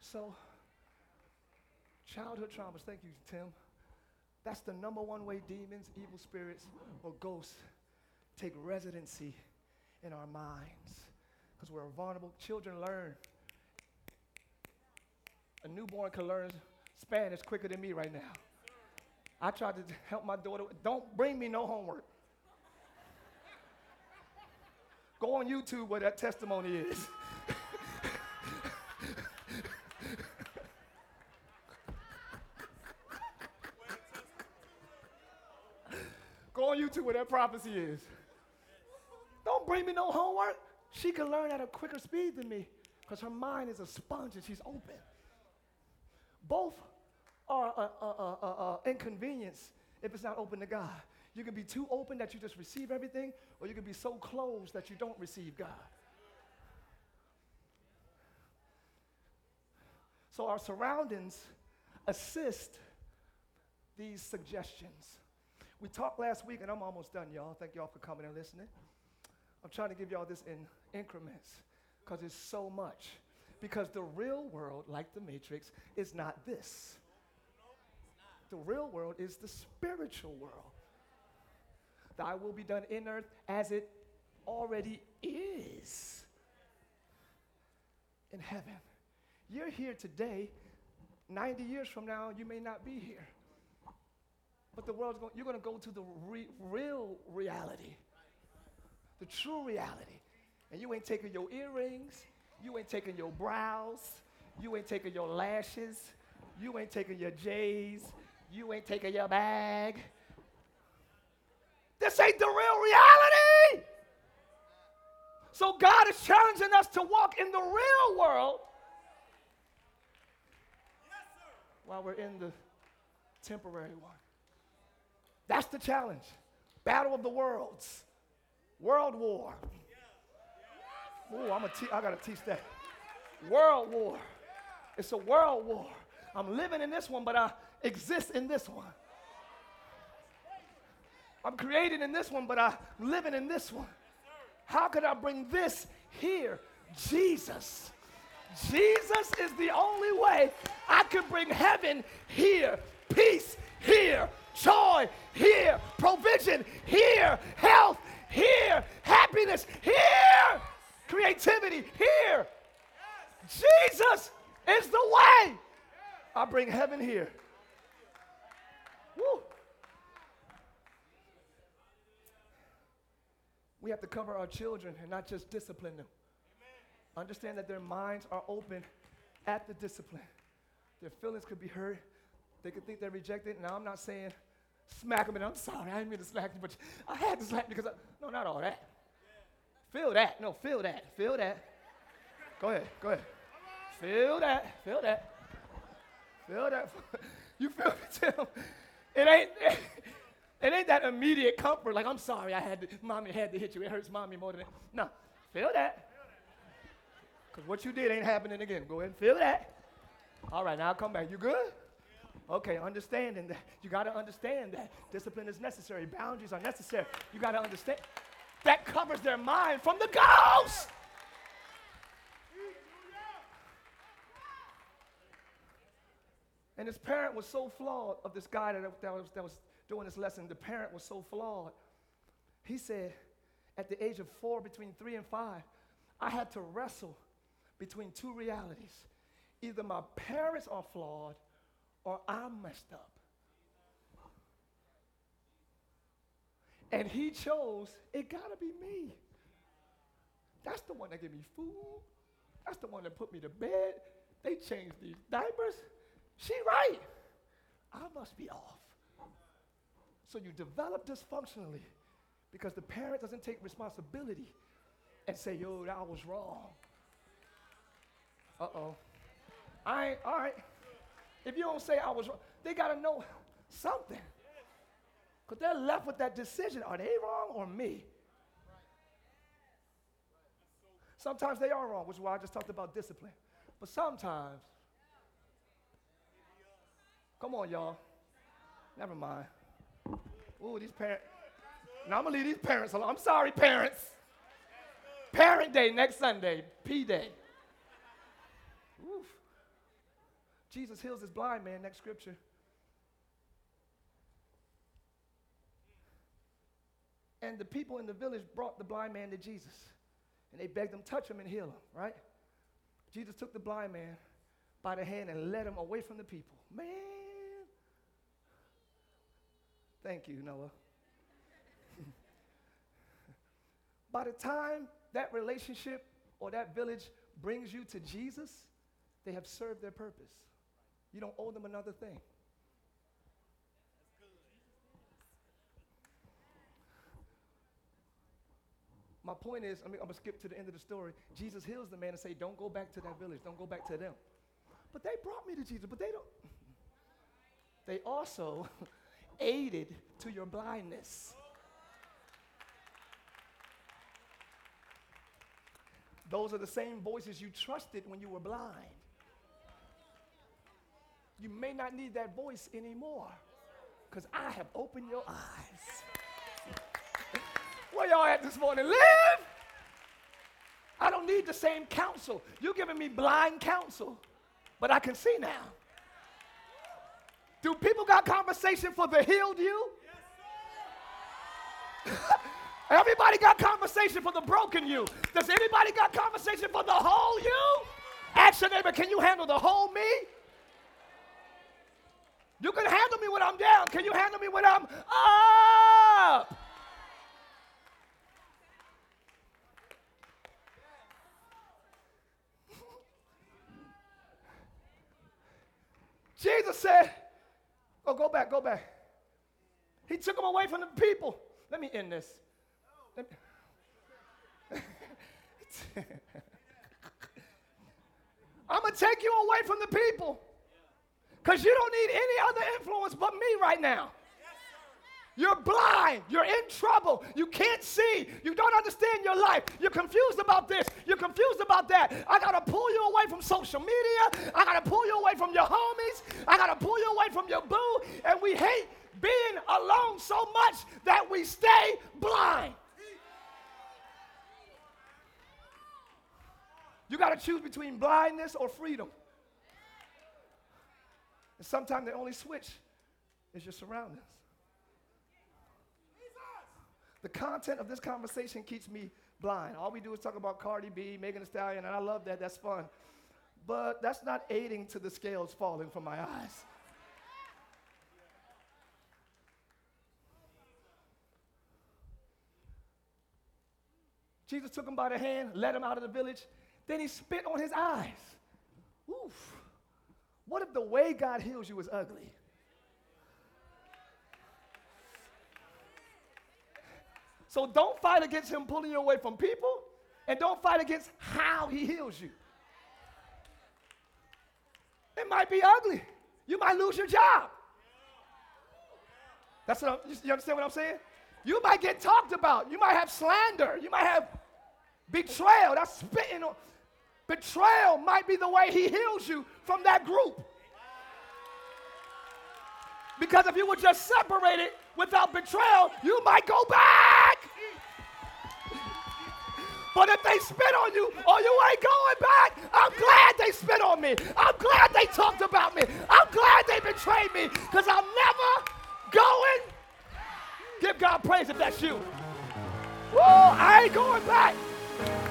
So, childhood traumas, thank you, Tim. That's the number one way demons, evil spirits, or ghosts take residency in our minds because we're vulnerable. Children learn. A newborn can learn Spanish quicker than me right now. I tried to help my daughter. Don't bring me no homework. Go on YouTube where that testimony is. Go on YouTube where that prophecy is. Don't bring me no homework. She can learn at a quicker speed than me because her mind is a sponge and she's open. Both an inconvenience if it's not open to God. You can be too open that you just receive everything, or you can be so closed that you don't receive God. So our surroundings assist these suggestions. We talked last week, and I'm almost done, y'all. Thank y'all for coming and listening. I'm trying to give y'all this in increments because it's so much. Because the real world, like the Matrix, is not this. The real world is the spiritual world. Thy will be done in earth as it already is in heaven. You're here today. 90 years from now, you may not be here. But the world's going, you're going to go to the re- real reality, the true reality. And you ain't taking your earrings, you ain't taking your brows, you ain't taking your lashes, you ain't taking your J's, you ain't taking your bag. This ain't the real reality. So God is challenging us to walk in the real world while we're in the temporary one. That's the challenge. Battle of the worlds. World war. Ooh, I'm a te- I gotta teach that. World war. It's a world war. I'm living in this one, but I exist in this one. I'm created in this one, but I'm living in this one. How could I bring this here? Jesus. Jesus is the only way I can bring heaven here, peace here, joy here, provision here, health here, happiness here, creativity here. Jesus is the way. I bring heaven here. Woo. We have to cover our children and not just discipline them. Amen. Understand that their minds are open at the discipline. Their feelings could be hurt. They could think they're rejected. Now, I'm not saying smack them and I'm sorry, I didn't mean to smack you, but I had to slap you because, I, no, not all that. Yeah. Feel that. No, feel that. Feel that. Go ahead. Go ahead. Feel that. Feel that. Feel that. you feel me, Tim? It ain't. It ain't that immediate comfort, like, I'm sorry I had to, mommy had to hit you. It hurts mommy more than it. No, feel that. Because what you did ain't happening again. Go ahead and feel that. All right, now I'll come back. You good? Okay, understanding that. You got to understand that discipline is necessary, boundaries are necessary. You got to understand. That covers their mind from the ghost. And his parent was so flawed of this guy that, that, was, that was doing this lesson, the parent was so flawed. He said, at the age of four, between three and five, I had to wrestle between two realities. Either my parents are flawed or I'm messed up. And he chose, it gotta be me. That's the one that gave me food. That's the one that put me to bed. They changed these diapers. She right. I must be off. So you develop dysfunctionally because the parent doesn't take responsibility and say, yo, that was wrong. Uh oh. I ain't, all right. If you don't say I was wrong, they got to know something. Because they're left with that decision are they wrong or me? Sometimes they are wrong, which is why I just talked about discipline. But sometimes, come on, y'all. Never mind. Ooh, these parents. Now I'm gonna leave these parents alone. I'm sorry, parents. Parent Day next Sunday, P Day. Oof. Jesus heals this blind man, next scripture. And the people in the village brought the blind man to Jesus. And they begged him, to touch him and heal him, right? Jesus took the blind man by the hand and led him away from the people. Man. Thank you, Noah. by the time that relationship or that village brings you to Jesus, they have served their purpose. You don't owe them another thing. My point is, I mean, I'm gonna skip to the end of the story. Jesus heals the man and say, "Don't go back to that village. Don't go back to them." But they brought me to Jesus. But they don't. They also aided to your blindness. Those are the same voices you trusted when you were blind. You may not need that voice anymore because I have opened your eyes. Where y'all at this morning? Live! I don't need the same counsel. You're giving me blind counsel, but I can see now. Do people got conversation for the healed you? Everybody got conversation for the broken you. Does anybody got conversation for the whole you? Ask your neighbor, can you handle the whole me? You can handle me when I'm down. Can you handle me when I'm up? Jesus said, Oh, go back, go back. He took them away from the people. Let me end this. Me. I'm going to take you away from the people because you don't need any other influence but me right now. You're blind. You're in trouble. You can't see. You don't understand your life. You're confused about this. You're confused about that. I got to pull you away from social media. I got to pull you away from your homies. I got to pull you away from your boo. And we hate being alone so much that we stay blind. You got to choose between blindness or freedom. And sometimes the only switch is your surroundings. The content of this conversation keeps me blind. All we do is talk about Cardi B, Megan Thee Stallion, and I love that. That's fun. But that's not aiding to the scales falling from my eyes. Jesus took him by the hand, led him out of the village. Then he spit on his eyes. Oof. What if the way God heals you is ugly? So don't fight against him pulling you away from people, and don't fight against how he heals you. It might be ugly. You might lose your job. That's what I'm, you understand what I'm saying? You might get talked about. You might have slander. You might have betrayal. That's spitting on. Betrayal might be the way he heals you from that group. Because if you were just separated without betrayal, you might go back. But if they spit on you or you ain't going back, I'm glad they spit on me. I'm glad they talked about me. I'm glad they betrayed me because I'm never going. Give God praise if that's you. Whoa, I ain't going back.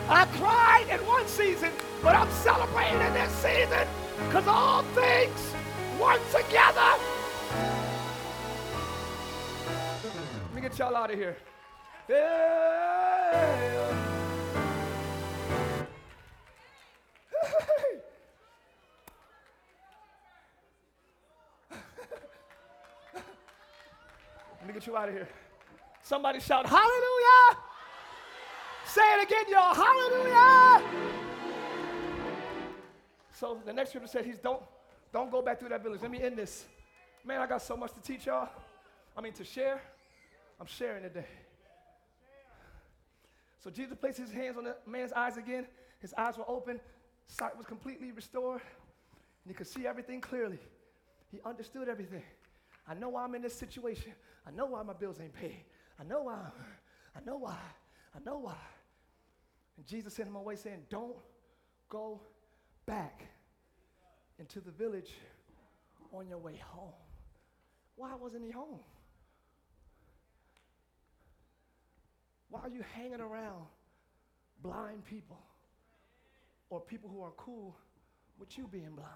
I cried in one season, but I'm celebrating in this season because all things work together. Let me get y'all out of here. Yeah. Let me get you out of here. Somebody shout, Hallelujah! Say it again, y'all. Hallelujah! So the next scripture said, He's don't, don't go back through that village. Let me end this. Man, I got so much to teach y'all. I mean, to share. I'm sharing today. So Jesus placed his hands on the man's eyes again. His eyes were open. Sight was completely restored. And he could see everything clearly. He understood everything. I know why I'm in this situation. I know why my bills ain't paid. I know why. I know why. I know why. And Jesus sent him away saying, Don't go back into the village on your way home. Why wasn't he home? Why are you hanging around blind people or people who are cool with you being blind?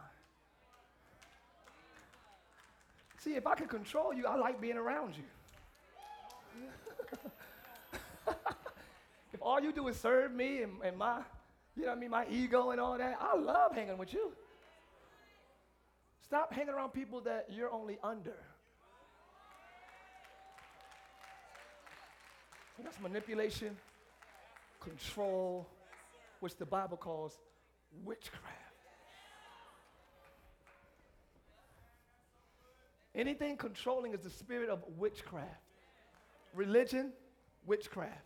See, if I could control you, I like being around you. if all you do is serve me and, and my, you know what I mean, my ego and all that, I love hanging with you. Stop hanging around people that you're only under. That's manipulation, control, which the Bible calls witchcraft. Anything controlling is the spirit of witchcraft. Religion, witchcraft.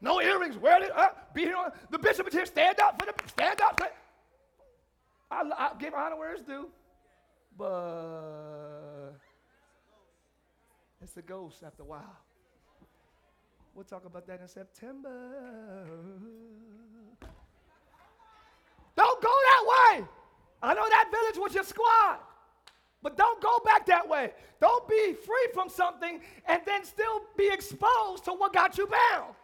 No earrings. Wear it. Uh, be here. On, the bishop is here. Stand up for the. Stand up. I, I give honor where it's due, but it's a ghost after a while. We'll talk about that in September. Don't go that way. I know that village was your squad. But don't go back that way. Don't be free from something and then still be exposed to what got you bound.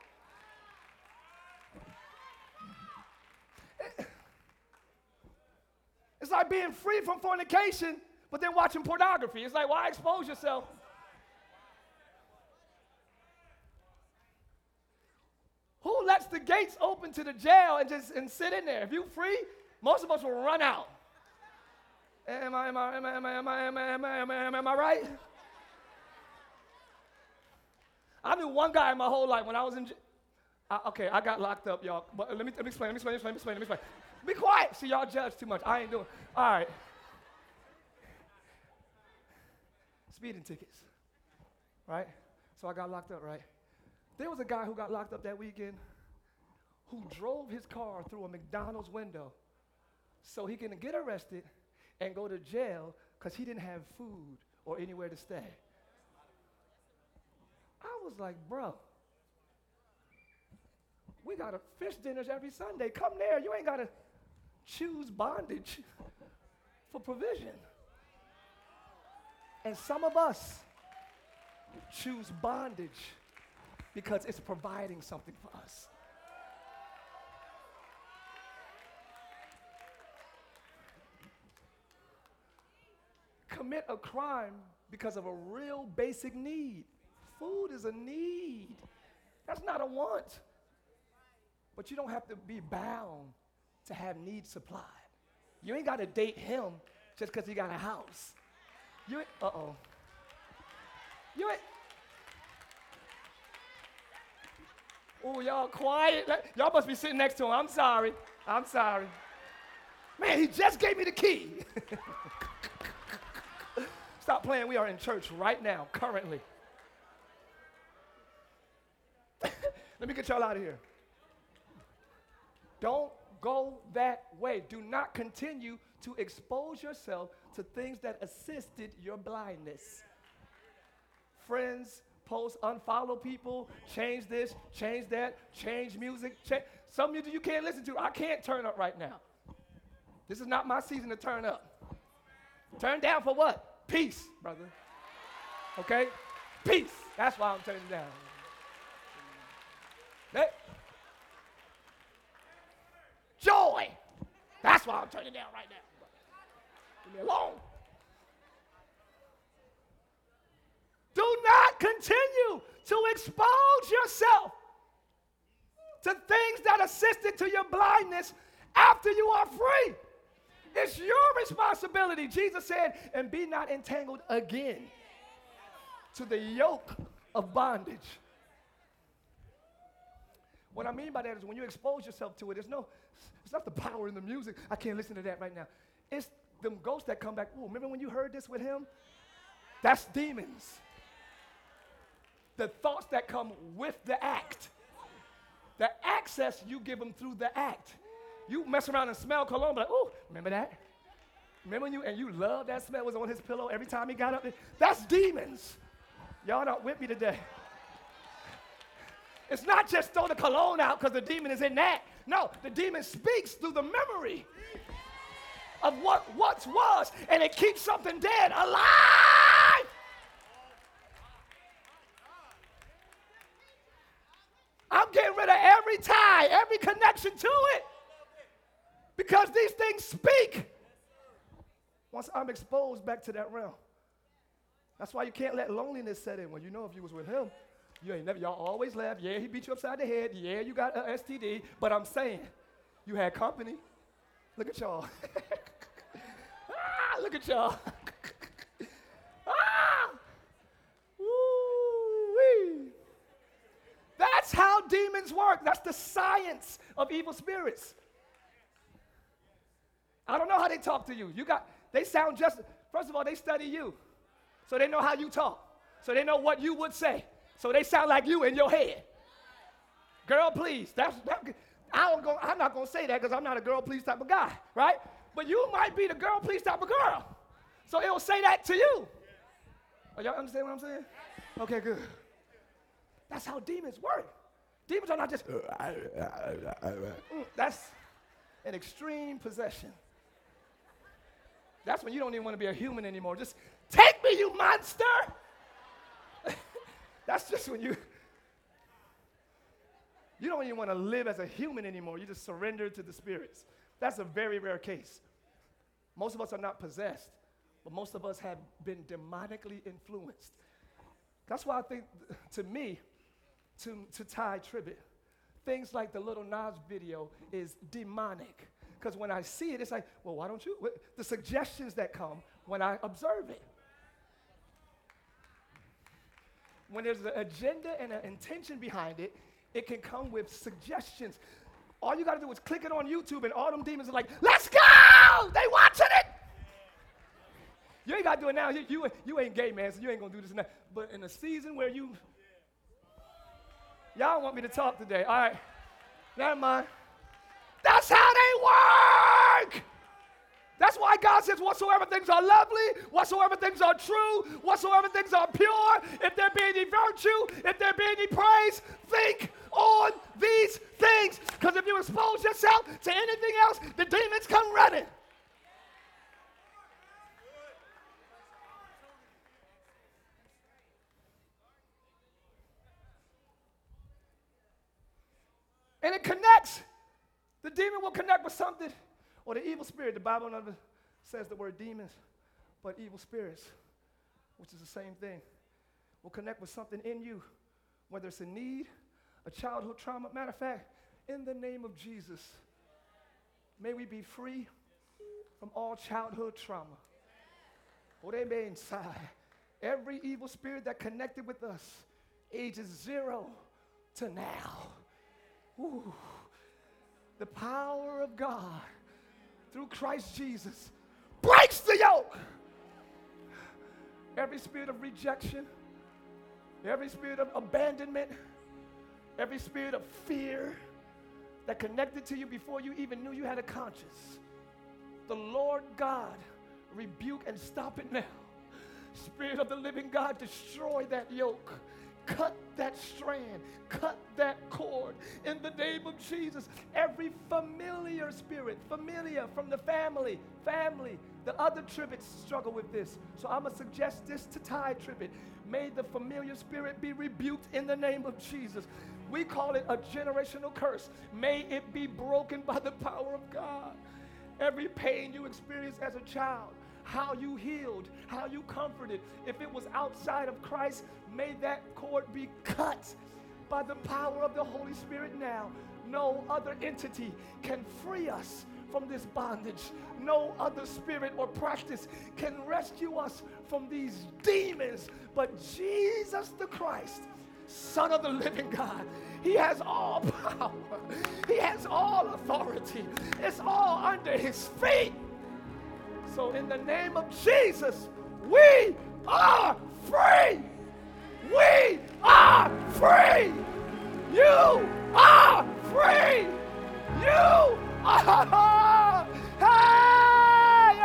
It's like being free from fornication, but then watching pornography. It's like, why expose yourself? Who lets the gates open to the jail and just and sit in there? If you free, most of us will run out. Am I, am I, am I, am I, am I, am I, am I, am I, am I right? I knew one guy in my whole life when I was in. I, okay, I got locked up, y'all. But let me, let me explain. Let me explain. Let me explain. Let me explain. Be quiet. See, y'all judge too much. I ain't doing. All right. Speeding tickets. Right. So I got locked up. Right. There was a guy who got locked up that weekend who drove his car through a McDonald's window so he can get arrested and go to jail because he didn't have food or anywhere to stay. I was like, bro, we got a fish dinners every Sunday. Come there. You ain't got to choose bondage for provision. And some of us choose bondage because it's providing something for us. Commit a crime because of a real basic need. Food is a need, that's not a want. But you don't have to be bound to have needs supplied. You ain't got to date him just because he got a house. You uh oh. You ain't. Oh, y'all quiet. Y'all must be sitting next to him. I'm sorry. I'm sorry. Man, he just gave me the key. Stop playing. We are in church right now, currently. Let me get y'all out of here. Don't go that way. Do not continue to expose yourself to things that assisted your blindness. Friends, post, unfollow people, change this, change that, change music. Some music you can't listen to. I can't turn up right now. This is not my season to turn up. Turn down for what? Peace, brother. Okay? Peace. That's why I'm turning it down. Hey. Joy. That's why I'm turning down right now. Leave me alone. Do not continue to expose yourself to things that assisted to your blindness after you are free. It's your responsibility. Jesus said, and be not entangled again to the yoke of bondage. What I mean by that is when you expose yourself to it, there's no, it's not the power in the music. I can't listen to that right now. It's them ghosts that come back. Oh, remember when you heard this with him? That's demons the thoughts that come with the act. The access you give them through the act. You mess around and smell cologne, like, oh, remember that? Remember you and you love that smell was on his pillow every time he got up there? That's demons. Y'all not with me today. It's not just throw the cologne out because the demon is in that. No, the demon speaks through the memory of what once was, and it keeps something dead alive. I'm getting rid of every tie, every connection to it. Because these things speak. Once I'm exposed back to that realm. That's why you can't let loneliness set in. Well, you know if you was with him, you ain't never, y'all always laugh. Yeah, he beat you upside the head. Yeah, you got an STD. But I'm saying, you had company. Look at y'all. ah, look at y'all. ah! Woo-wee. That's how demons work. That's the science of evil spirits. I don't know how they talk to you. You got they sound just first of all, they study you. So they know how you talk. So they know what you would say. So they sound like you in your head. Girl, please. That's that, I don't go, I'm not gonna say that because I'm not a girl please type of guy, right? But you might be the girl please type of girl. So it'll say that to you. Are y'all understand what I'm saying? Okay, good. That's how demons work. Demons are not just, mm, that's an extreme possession. That's when you don't even want to be a human anymore. Just take me, you monster. that's just when you, you don't even want to live as a human anymore. You just surrender to the spirits. That's a very rare case. Most of us are not possessed, but most of us have been demonically influenced. That's why I think, to me, to, to Tye Tribbett. Things like the Lil Nas video is demonic. Because when I see it, it's like, well, why don't you? The suggestions that come when I observe it. When there's an agenda and an intention behind it, it can come with suggestions. All you got to do is click it on YouTube, and all them demons are like, let's go! They watching it! You ain't got to do it now. You, you, you ain't gay, man, so you ain't going to do this and that. But in a season where you Y'all want me to talk today. All right. Never mind. That's how they work. That's why God says, whatsoever things are lovely, whatsoever things are true, whatsoever things are pure, if there be any virtue, if there be any praise, think on these things. Because if you expose yourself to anything else, the demons come running. And it connects. The demon will connect with something. Or the evil spirit. The Bible never says the word demons, but evil spirits, which is the same thing, will connect with something in you, whether it's a need, a childhood trauma. Matter of fact, in the name of Jesus, may we be free from all childhood trauma. What they may inside. Every evil spirit that connected with us, ages zero to now Ooh, the power of God through Christ Jesus breaks the yoke. Every spirit of rejection, every spirit of abandonment, every spirit of fear that connected to you before you even knew you had a conscience. The Lord God rebuke and stop it now. Spirit of the living God, destroy that yoke Cut that strand, cut that cord in the name of Jesus. Every familiar spirit, familiar from the family, family, the other Tribbetts struggle with this. So I'm going to suggest this to Tye Tribbett. May the familiar spirit be rebuked in the name of Jesus. We call it a generational curse. May it be broken by the power of God. Every pain you experienced as a child, how you healed, how you comforted. If it was outside of Christ, may that cord be cut by the power of the Holy Spirit now. No other entity can free us from this bondage. No other spirit or practice can rescue us from these demons but Jesus the Christ, Son of the living God. He has all power, He has all authority. It's all under His feet. So, in the name of Jesus, we are free. We are free. You are free. You are. Hey,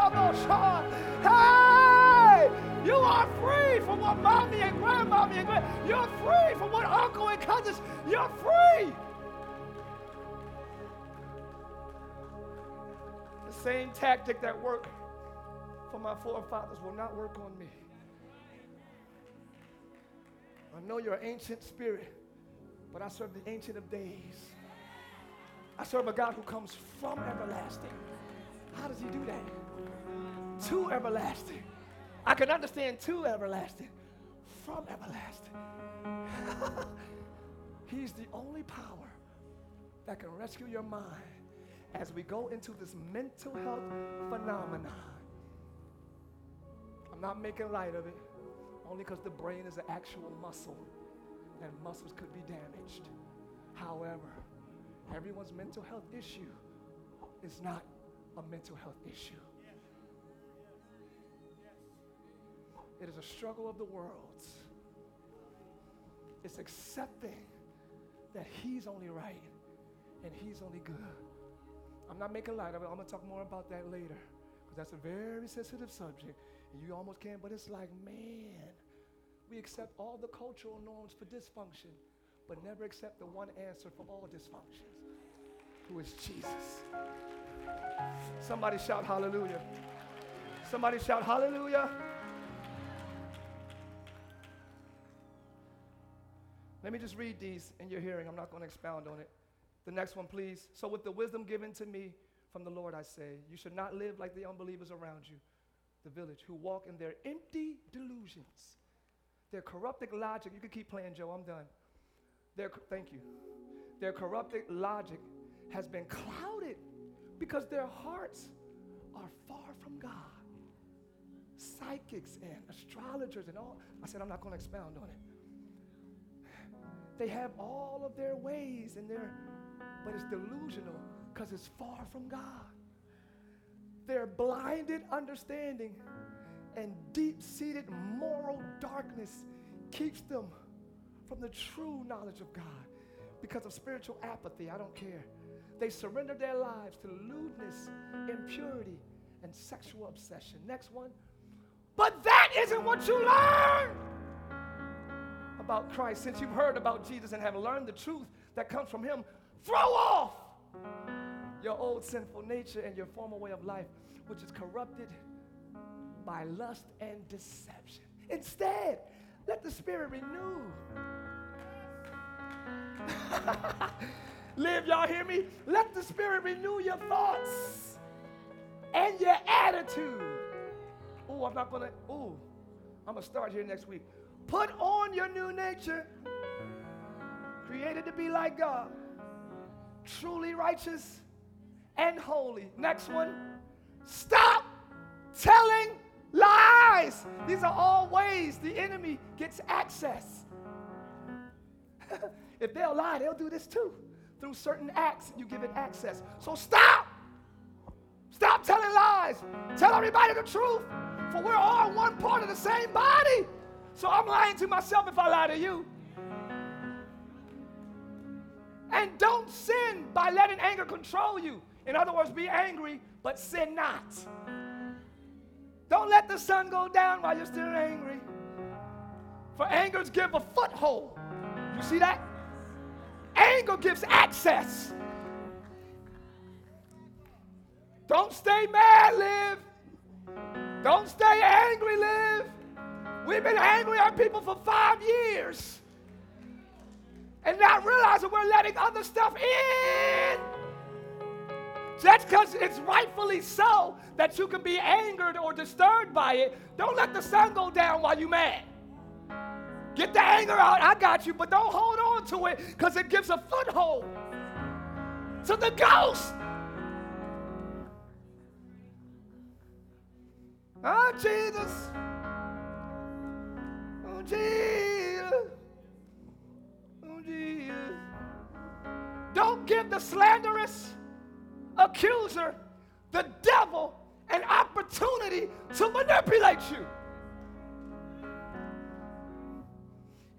Hey, you are free from what mommy and grandmommy and grand. You're free from what uncle and cousins. You're free. The same tactic that worked for my forefathers will not work on me. I know you're an ancient spirit, but I serve the ancient of days. I serve a God who comes from everlasting. How does he do that? To everlasting. I can understand to everlasting, from everlasting. He's the only power that can rescue your mind as we go into this mental health phenomenon. I'm not making light of it, only because the brain is an actual muscle and muscles could be damaged. However, everyone's mental health issue is not a mental health issue. It is a struggle of the world. It's accepting that He's only right and He's only good. I'm not making light of it. I'm going to talk more about that later because that's a very sensitive subject. You almost can't, but it's like, man, we accept all the cultural norms for dysfunction, but never accept the one answer for all dysfunctions, who is Jesus. Somebody shout hallelujah. Somebody shout hallelujah. Let me just read these in your hearing. I'm not going to expound on it. The next one, please. So, with the wisdom given to me from the Lord, I say, you should not live like the unbelievers around you, the village, who walk in their empty delusions, their corrupted logic. You can keep playing, Joe. I'm done. Their, thank you. Their corrupted logic has been clouded because their hearts are far from God. Psychics and astrologers and all. I said, I'm not going to expound on it. They have all of their ways and their, but it's delusional because it's far from God. Their blinded understanding and deep seated moral darkness keeps them from the true knowledge of God because of spiritual apathy. I don't care. They surrender their lives to lewdness, impurity, and sexual obsession. Next one. But that isn't what you learn about Christ, since you've heard about Jesus and have learned the truth that comes from Him, throw off your old sinful nature and your former way of life, which is corrupted by lust and deception. Instead, let the Spirit renew. Live, y'all hear me? Let the Spirit renew your thoughts and your attitude. Oh, I'm not gonna, oh, I'm gonna start here next week. Put on your new nature, created to be like God, truly righteous and holy. Next one. Stop telling lies. These are all ways the enemy gets access. if they'll lie, they'll do this too. Through certain acts, you give it access. So stop. Stop telling lies. Tell everybody the truth. For we're all one part of the same body. So I'm lying to myself if I lie to you. And don't sin by letting anger control you. In other words, be angry, but sin not. Don't let the sun go down while you're still angry. For angers give a foothold. You see that? Anger gives access. Don't stay mad, live. Don't stay angry, live. We've been angry at people for five years and not realizing we're letting other stuff in. Just because it's rightfully so that you can be angered or disturbed by it, don't let the sun go down while you're mad. Get the anger out, I got you, but don't hold on to it because it gives a foothold to the ghost. Oh, Jesus. Oh, Jesus. Oh, Jesus. Don't give the slanderous accuser, the devil, an opportunity to manipulate you.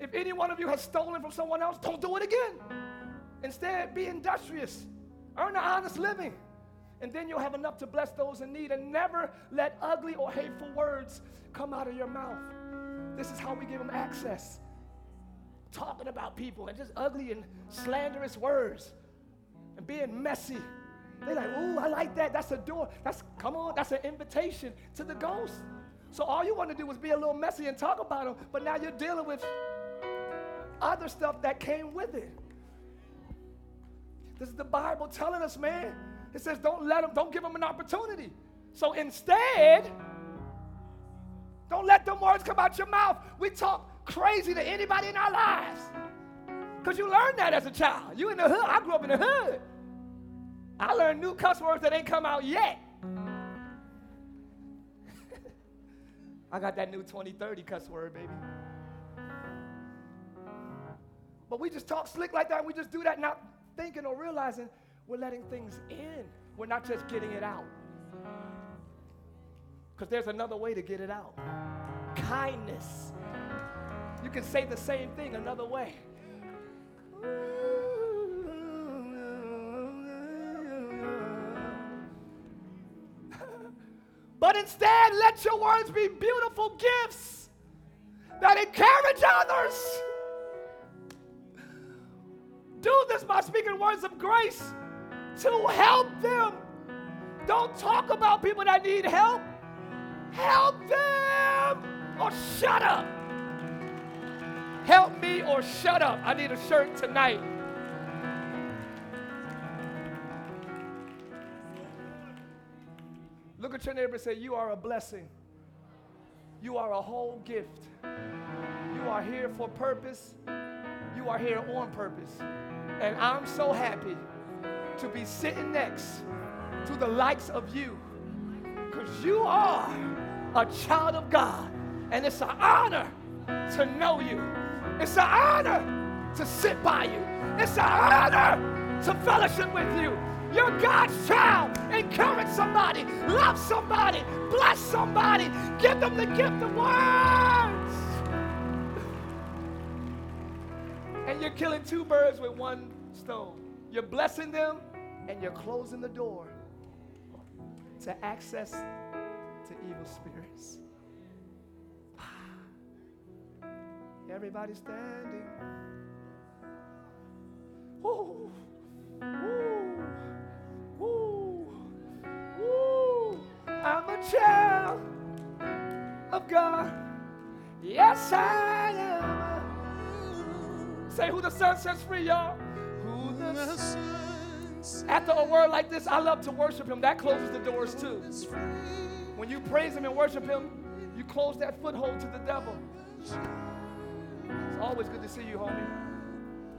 If any one of you has stolen from someone else, don't do it again. Instead, be industrious, earn an honest living, and then you'll have enough to bless those in need and never let ugly or hateful words come out of your mouth. This is how we give them access. talking about people and just ugly and slanderous words and being messy. They're like, ooh, I like that. That's a door. That's come on, that's an invitation to the ghost. So all you want to do was be a little messy and talk about them, but now you're dealing with other stuff that came with it. This is the Bible telling us, man. It says, don't let them, don't give them an opportunity. So instead, don't let them words come out your mouth. We talk crazy to anybody in our lives. Because you learned that as a child. You in the hood. I grew up in the hood. I learned new cuss words that ain't come out yet. I got that new 2030 cuss word, baby. But we just talk slick like that. We just do that not thinking or realizing we're letting things in. We're not just getting it out. Because there's another way to get it out kindness. You can say the same thing another way. But instead, let your words be beautiful gifts that encourage others. Do this by speaking words of grace to help them. Don't talk about people that need help. Help them or shut up. Help me or shut up. I need a shirt tonight. At your neighbor and say, You are a blessing. You are a whole gift. You are here for purpose. You are here on purpose. And I'm so happy to be sitting next to the likes of you because you are a child of God. And it's an honor to know you. It's an honor to sit by you. It's an honor to fellowship with you. You're God's child. Encourage somebody, love somebody, bless somebody, give them the gift of words. And you're killing two birds with one stone. You're blessing them and you're closing the door to access to evil spirits. Everybody standing. Woo, woo, I'm a child of God. Yes, I am. Say who the Son sets free, y'all. Who the Son. After a word like this, I love to worship Him. That closes the doors too. When you praise Him and worship Him, you close that foothold to the devil. It's always good to see you, homie.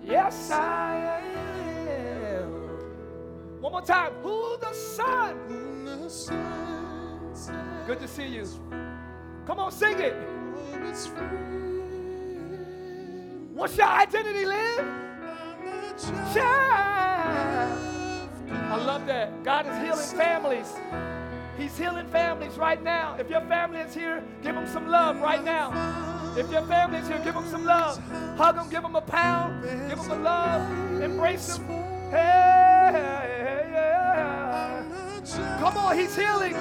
Yes, I am. One more time. Who the Son? Good to see you. Come on, sing it. What's your identity, Liv? Child. I love that. God is healing families. He's healing families right now. If your family is here, give them some love right now. If your family is here, give them some love. Hug them, give them a pound, give them a love, embrace them. Hey. Come on, he's healing.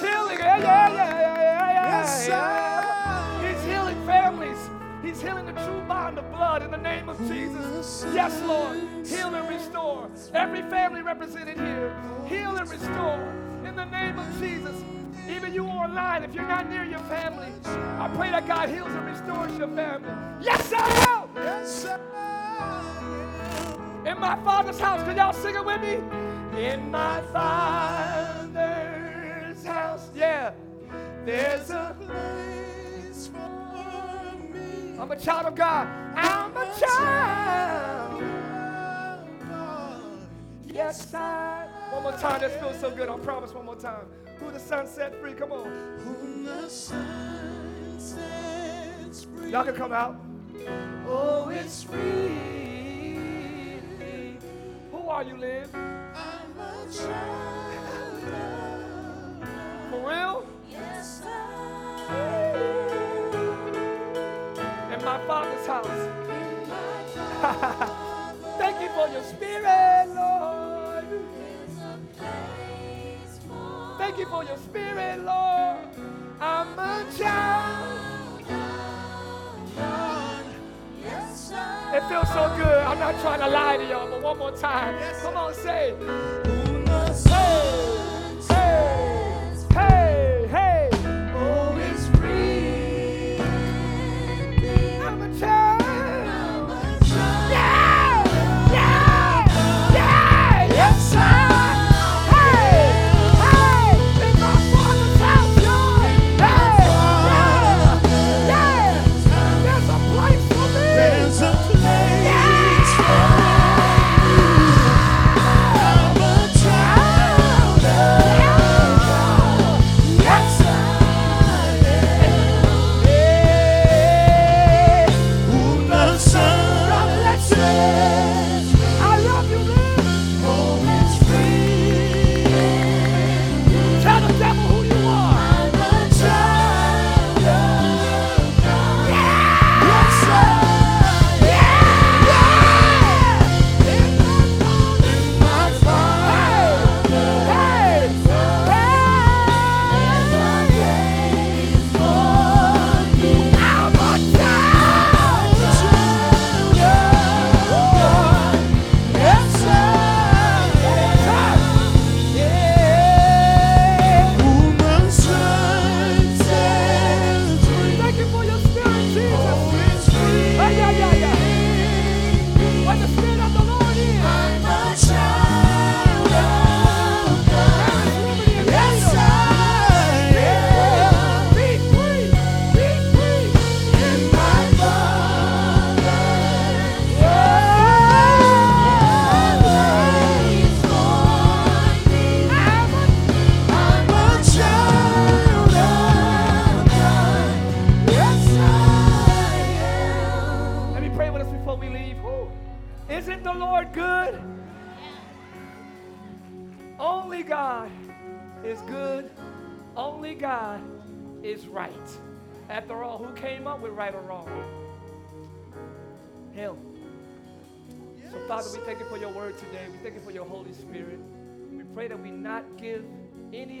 He's healing. Yeah, yeah, yeah, yeah, yeah, yeah. He's healing families. He's healing the true bond of blood in the name of Jesus. Yes, Lord. Heal and restore. Every family represented here. Heal and restore in the name of Jesus. Even you online, if you're not near your family, I pray that God heals and restores your family. Yes, am. Yes, am. In my father's house, can y'all sing it with me? In my father's house, yeah, there's a place for me. I'm a child of God. I'm a child. Yes, I. One more time. That feels so good. I promise. One more time. Who the Son set free? Come on. Who the Son sets free. Y'all can come out. Oh, it's free. Who are you, Liv? I'm a child. For real? Yes, In my Father's house. Thank you for your spirit, Lord. Thank you for your spirit, Lord. I'm a child. It feels so good. I'm not trying to lie to y'all, but one more time. Come on, say.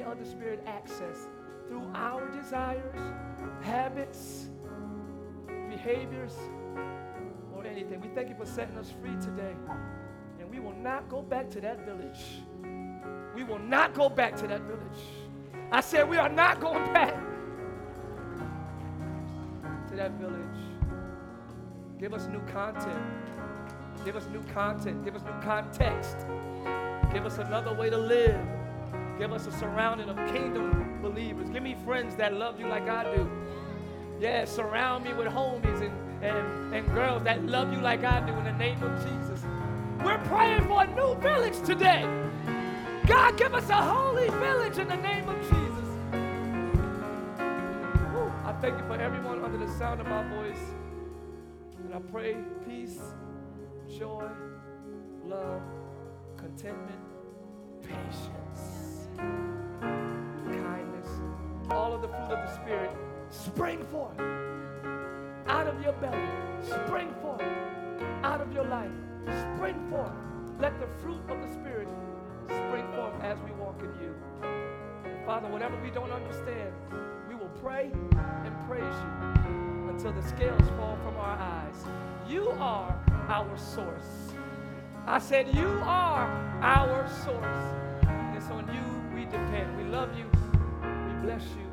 Any other spirit access through our desires, habits, behaviors, or anything. We thank you for setting us free today. And we will not go back to that village. We will not go back to that village. I said, we are not going back to that village. Give us new content. Give us new content. Give us new context. Give us another way to live. Give us a surrounding of kingdom believers. Give me friends that love you like I do. Yeah, surround me with homies and, and, and girls that love you like I do in the name of Jesus. We're praying for a new village today. God, give us a holy village in the name of Jesus. I thank you for everyone under the sound of my voice. And I pray peace, joy, love, contentment, patience, kindness, all of the fruit of the Spirit spring forth out of your belly, spring forth out of your life, spring forth. Let the fruit of the Spirit spring forth as we walk in you. Father, whatever we don't understand, we will pray and praise you until the scales fall from our eyes. You are our source. I said, You are our source. And it's on you we depend. We love you. We bless you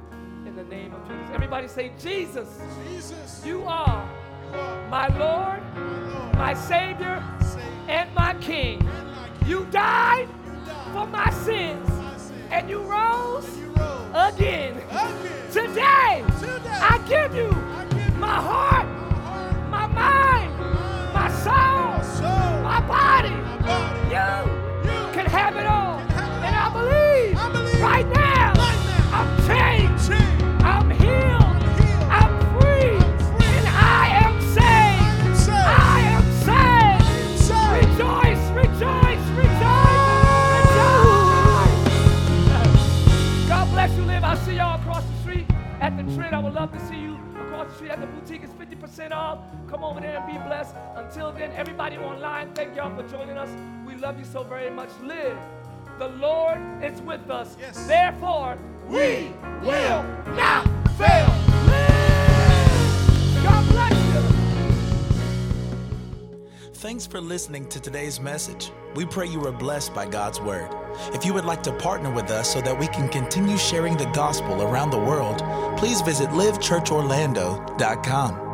in the name of Jesus. Everybody say, Jesus, Jesus, you are you are my Lord, my Lord, my Savior, Savior, and my King. and my King. You died You died for my sins, my sin, and you rose and you rose again. again. Today, Today, I give you I give my heart, my heart, my mind, mind, my soul, my soul, body. body. You You can have it all. Right now. I'm changed, I'm healed. I'm free, and I am saved. I am saved. Rejoice, rejoice, rejoice, rejoice. God bless you, live. I'll see y'all across the street at the trend. I would love to see you across the street at the boutique. It's 50% off. Come over there and be blessed. Until then, everybody online, thank y'all for joining us. We love you so very much. Live. The Lord is with us. Yes. Therefore, we We will will not fail. Live. God bless you. Thanks for listening to today's message. We pray you are blessed by God's word. If you would like to partner with us so that we can continue sharing the gospel around the world, please visit livechurchorlando.com.